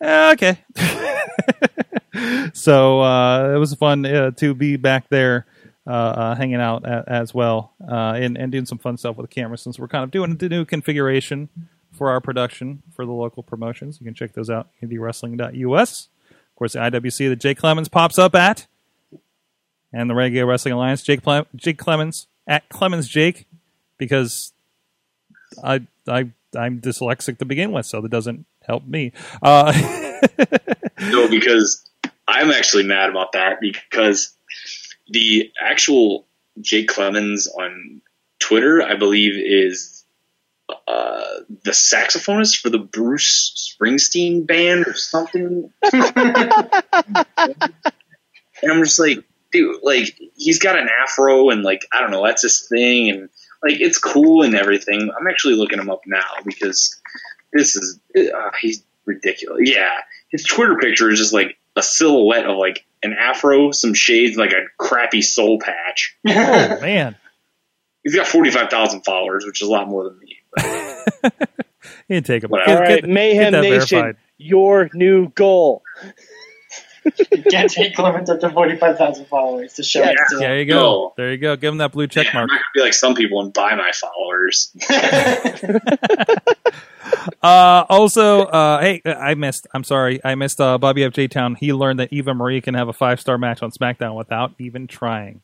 Speaker 1: Eh, okay. so uh, it was fun uh, to be back there uh, hanging out as well and, and doing some fun stuff with the camera since we're kind of doing the new configuration for our production for the local promotions. You can check those out, indiewrestling.us. Of course, the IWC that Jay Clemens pops up at and the Renegade Wrestling Alliance, Jake Ple- Jake Clemens at Clemens Jake, because I I I'm dyslexic to begin with, so that doesn't help me. Uh,
Speaker 4: No, because I'm actually mad about that because the actual Jake Clemens on Twitter, I believe, is uh, the saxophonist for the Bruce Springsteen band or something. and I'm just like, dude, like he's got an afro and like I don't know, that's his thing, and like it's cool and everything. I'm actually looking him up now because this is uh, he's ridiculous. Yeah, his Twitter picture is just like a silhouette of like an afro, some shades, like a crappy soul patch.
Speaker 1: oh man,
Speaker 4: He's got forty five thousand followers, which is a lot more than me.
Speaker 1: you can take him.
Speaker 4: Whatever.
Speaker 2: All right, Mayhem
Speaker 1: that
Speaker 2: Nation,
Speaker 1: verified.
Speaker 2: your new goal.
Speaker 3: Get take Clemens up to 45,000 followers to show
Speaker 2: Yeah.
Speaker 3: it to
Speaker 1: Yeah, there you go.
Speaker 4: No.
Speaker 1: There you go. Give him that blue check
Speaker 4: Yeah, I'm
Speaker 1: mark.
Speaker 4: not gonna be like some people and buy my followers.
Speaker 1: Uh, also, uh, hey, I missed. I'm sorry, I missed uh, Bobby F. J. Town. He learned that Eva Marie can have a five star match on SmackDown without even trying.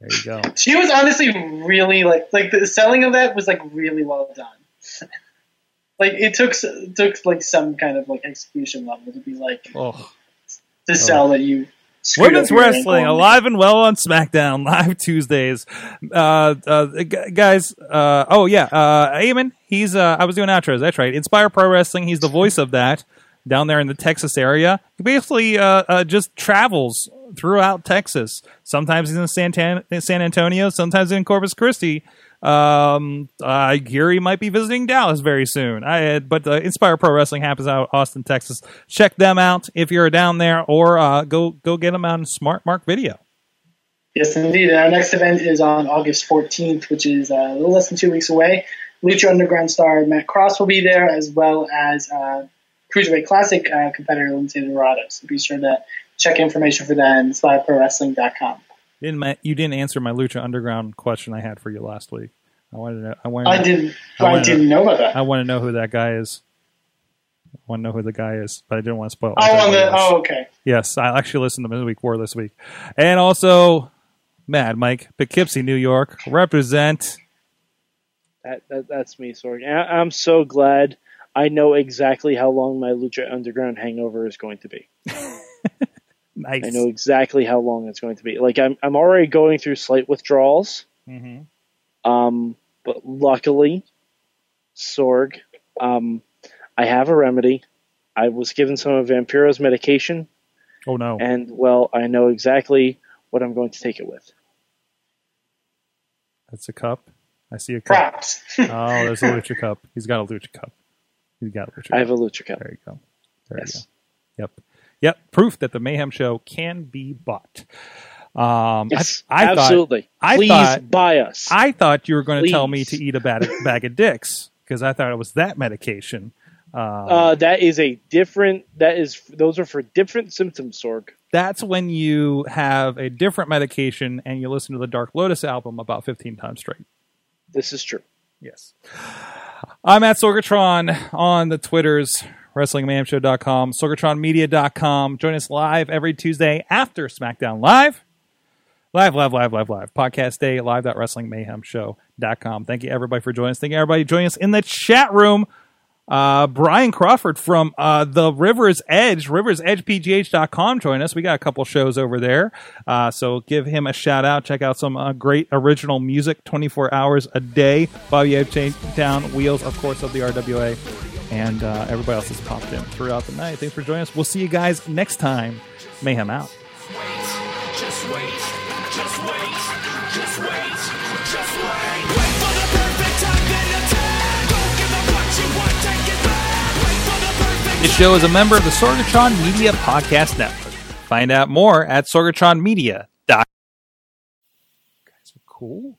Speaker 1: There you go.
Speaker 3: She was honestly really like like the selling of that was like really well done. like it took took like some kind of like execution level to be like
Speaker 1: Oh.
Speaker 3: To sell that you
Speaker 1: Women's wrestling alive and well on SmackDown live Tuesdays. Uh, uh, guys, uh, oh yeah, uh, Eamon, he's uh, I was doing outros. That's right. Inspire Pro Wrestling. He's the voice of that. down there in the Texas area. He basically uh, uh, just travels throughout Texas. Sometimes he's in San, San Antonio, sometimes in Corpus Christi. Um, I hear he might be visiting Dallas very soon. I had, but uh, Inspire Pro Wrestling happens out Austin, Texas. Check them out if you're down there, or uh, go go get them on Smart Mark Video.
Speaker 3: Yes, indeed. Our next event is on August 14th, which is uh, a little less than two weeks away. Lucha Underground star Matt Cross will be there, as well as uh, Cruiserweight Classic uh, competitor Lince Dorado. So be sure to check information for that on SlideProWrestling.com.
Speaker 1: Didn't ma- you didn't answer my Lucha Underground question I had for you last week? I wanted to. Know, I wanted.
Speaker 3: I
Speaker 1: to-
Speaker 3: didn't.
Speaker 1: I
Speaker 3: I, didn't know about that.
Speaker 1: I want to know who that guy is. I want to know who the guy is, but I didn't want to spoil. it.
Speaker 3: oh, on the. Oh, okay.
Speaker 1: Yes, I actually listened to Midweek War this week, and also Mad Mike Poughkeepsie, New York, represent.
Speaker 2: That, that that's me, Sorg. I- I'm so glad I know exactly how long my Lucha Underground hangover is going to be.
Speaker 1: Nice.
Speaker 2: I know exactly how long it's going to be. Like I'm I'm already going through slight withdrawals.
Speaker 1: Mhm.
Speaker 2: Um, but luckily, Sorg, um, I have a remedy. I was given some of Vampiro's medication,
Speaker 1: Oh no!
Speaker 2: and well, I know exactly what I'm going to take it with.
Speaker 1: That's a cup. I see a cup.
Speaker 3: Props.
Speaker 1: Oh, there's a lucha cup. He's got a lucha cup. He's got a lucha.
Speaker 2: I
Speaker 1: cup.
Speaker 2: have a Lucha Cup.
Speaker 1: There you go. There
Speaker 2: Yes.
Speaker 1: you go. Yep. Yep. Proof that the Mayhem Show can be bought. Um,
Speaker 2: Yes,
Speaker 1: I, I thought
Speaker 2: absolutely.
Speaker 1: I
Speaker 2: Please
Speaker 1: thought-
Speaker 2: buy us.
Speaker 1: I thought you were going to tell me to eat a bag, bag of dicks because I thought it was that medication. Um,
Speaker 2: uh, that is a different. That is those are for different symptoms, Sorg.
Speaker 1: that's when you have a different medication and you listen to the Dark Lotus album about 15 times straight.
Speaker 2: This is true.
Speaker 1: Yes. I'm at Sorgatron on the Twitters, WrestlingMayhemShow.com, SorgatronMedia.com. Join us live every Tuesday after SmackDown Live. Live, live, live, live, live. Podcast day, live.wrestlingmayhemshow.com. Thank you, everybody, for joining us. Thank you, everybody, joining us in the chat room. Uh, Brian Crawford from uh, the Rivers Edge, riversedgepgh.com, join us. We got a couple shows over there. Uh, so give him a shout out. Check out some uh, great original music 24 hours a day. Bobby Down, Wheels, of course, of the RWA, and uh, everybody else has popped in throughout the night. Thanks for joining us. We'll see you guys next time. Mayhem out.
Speaker 6: Just wait, just wait, just wait, just wait. Wait for the perfect time, then attack. Don't give up what you want, take it back. Wait for the perfect
Speaker 1: This show is a member of the Sorgatron Media Podcast Network. Find out more at sorgatronmedia.com. Guys are cool.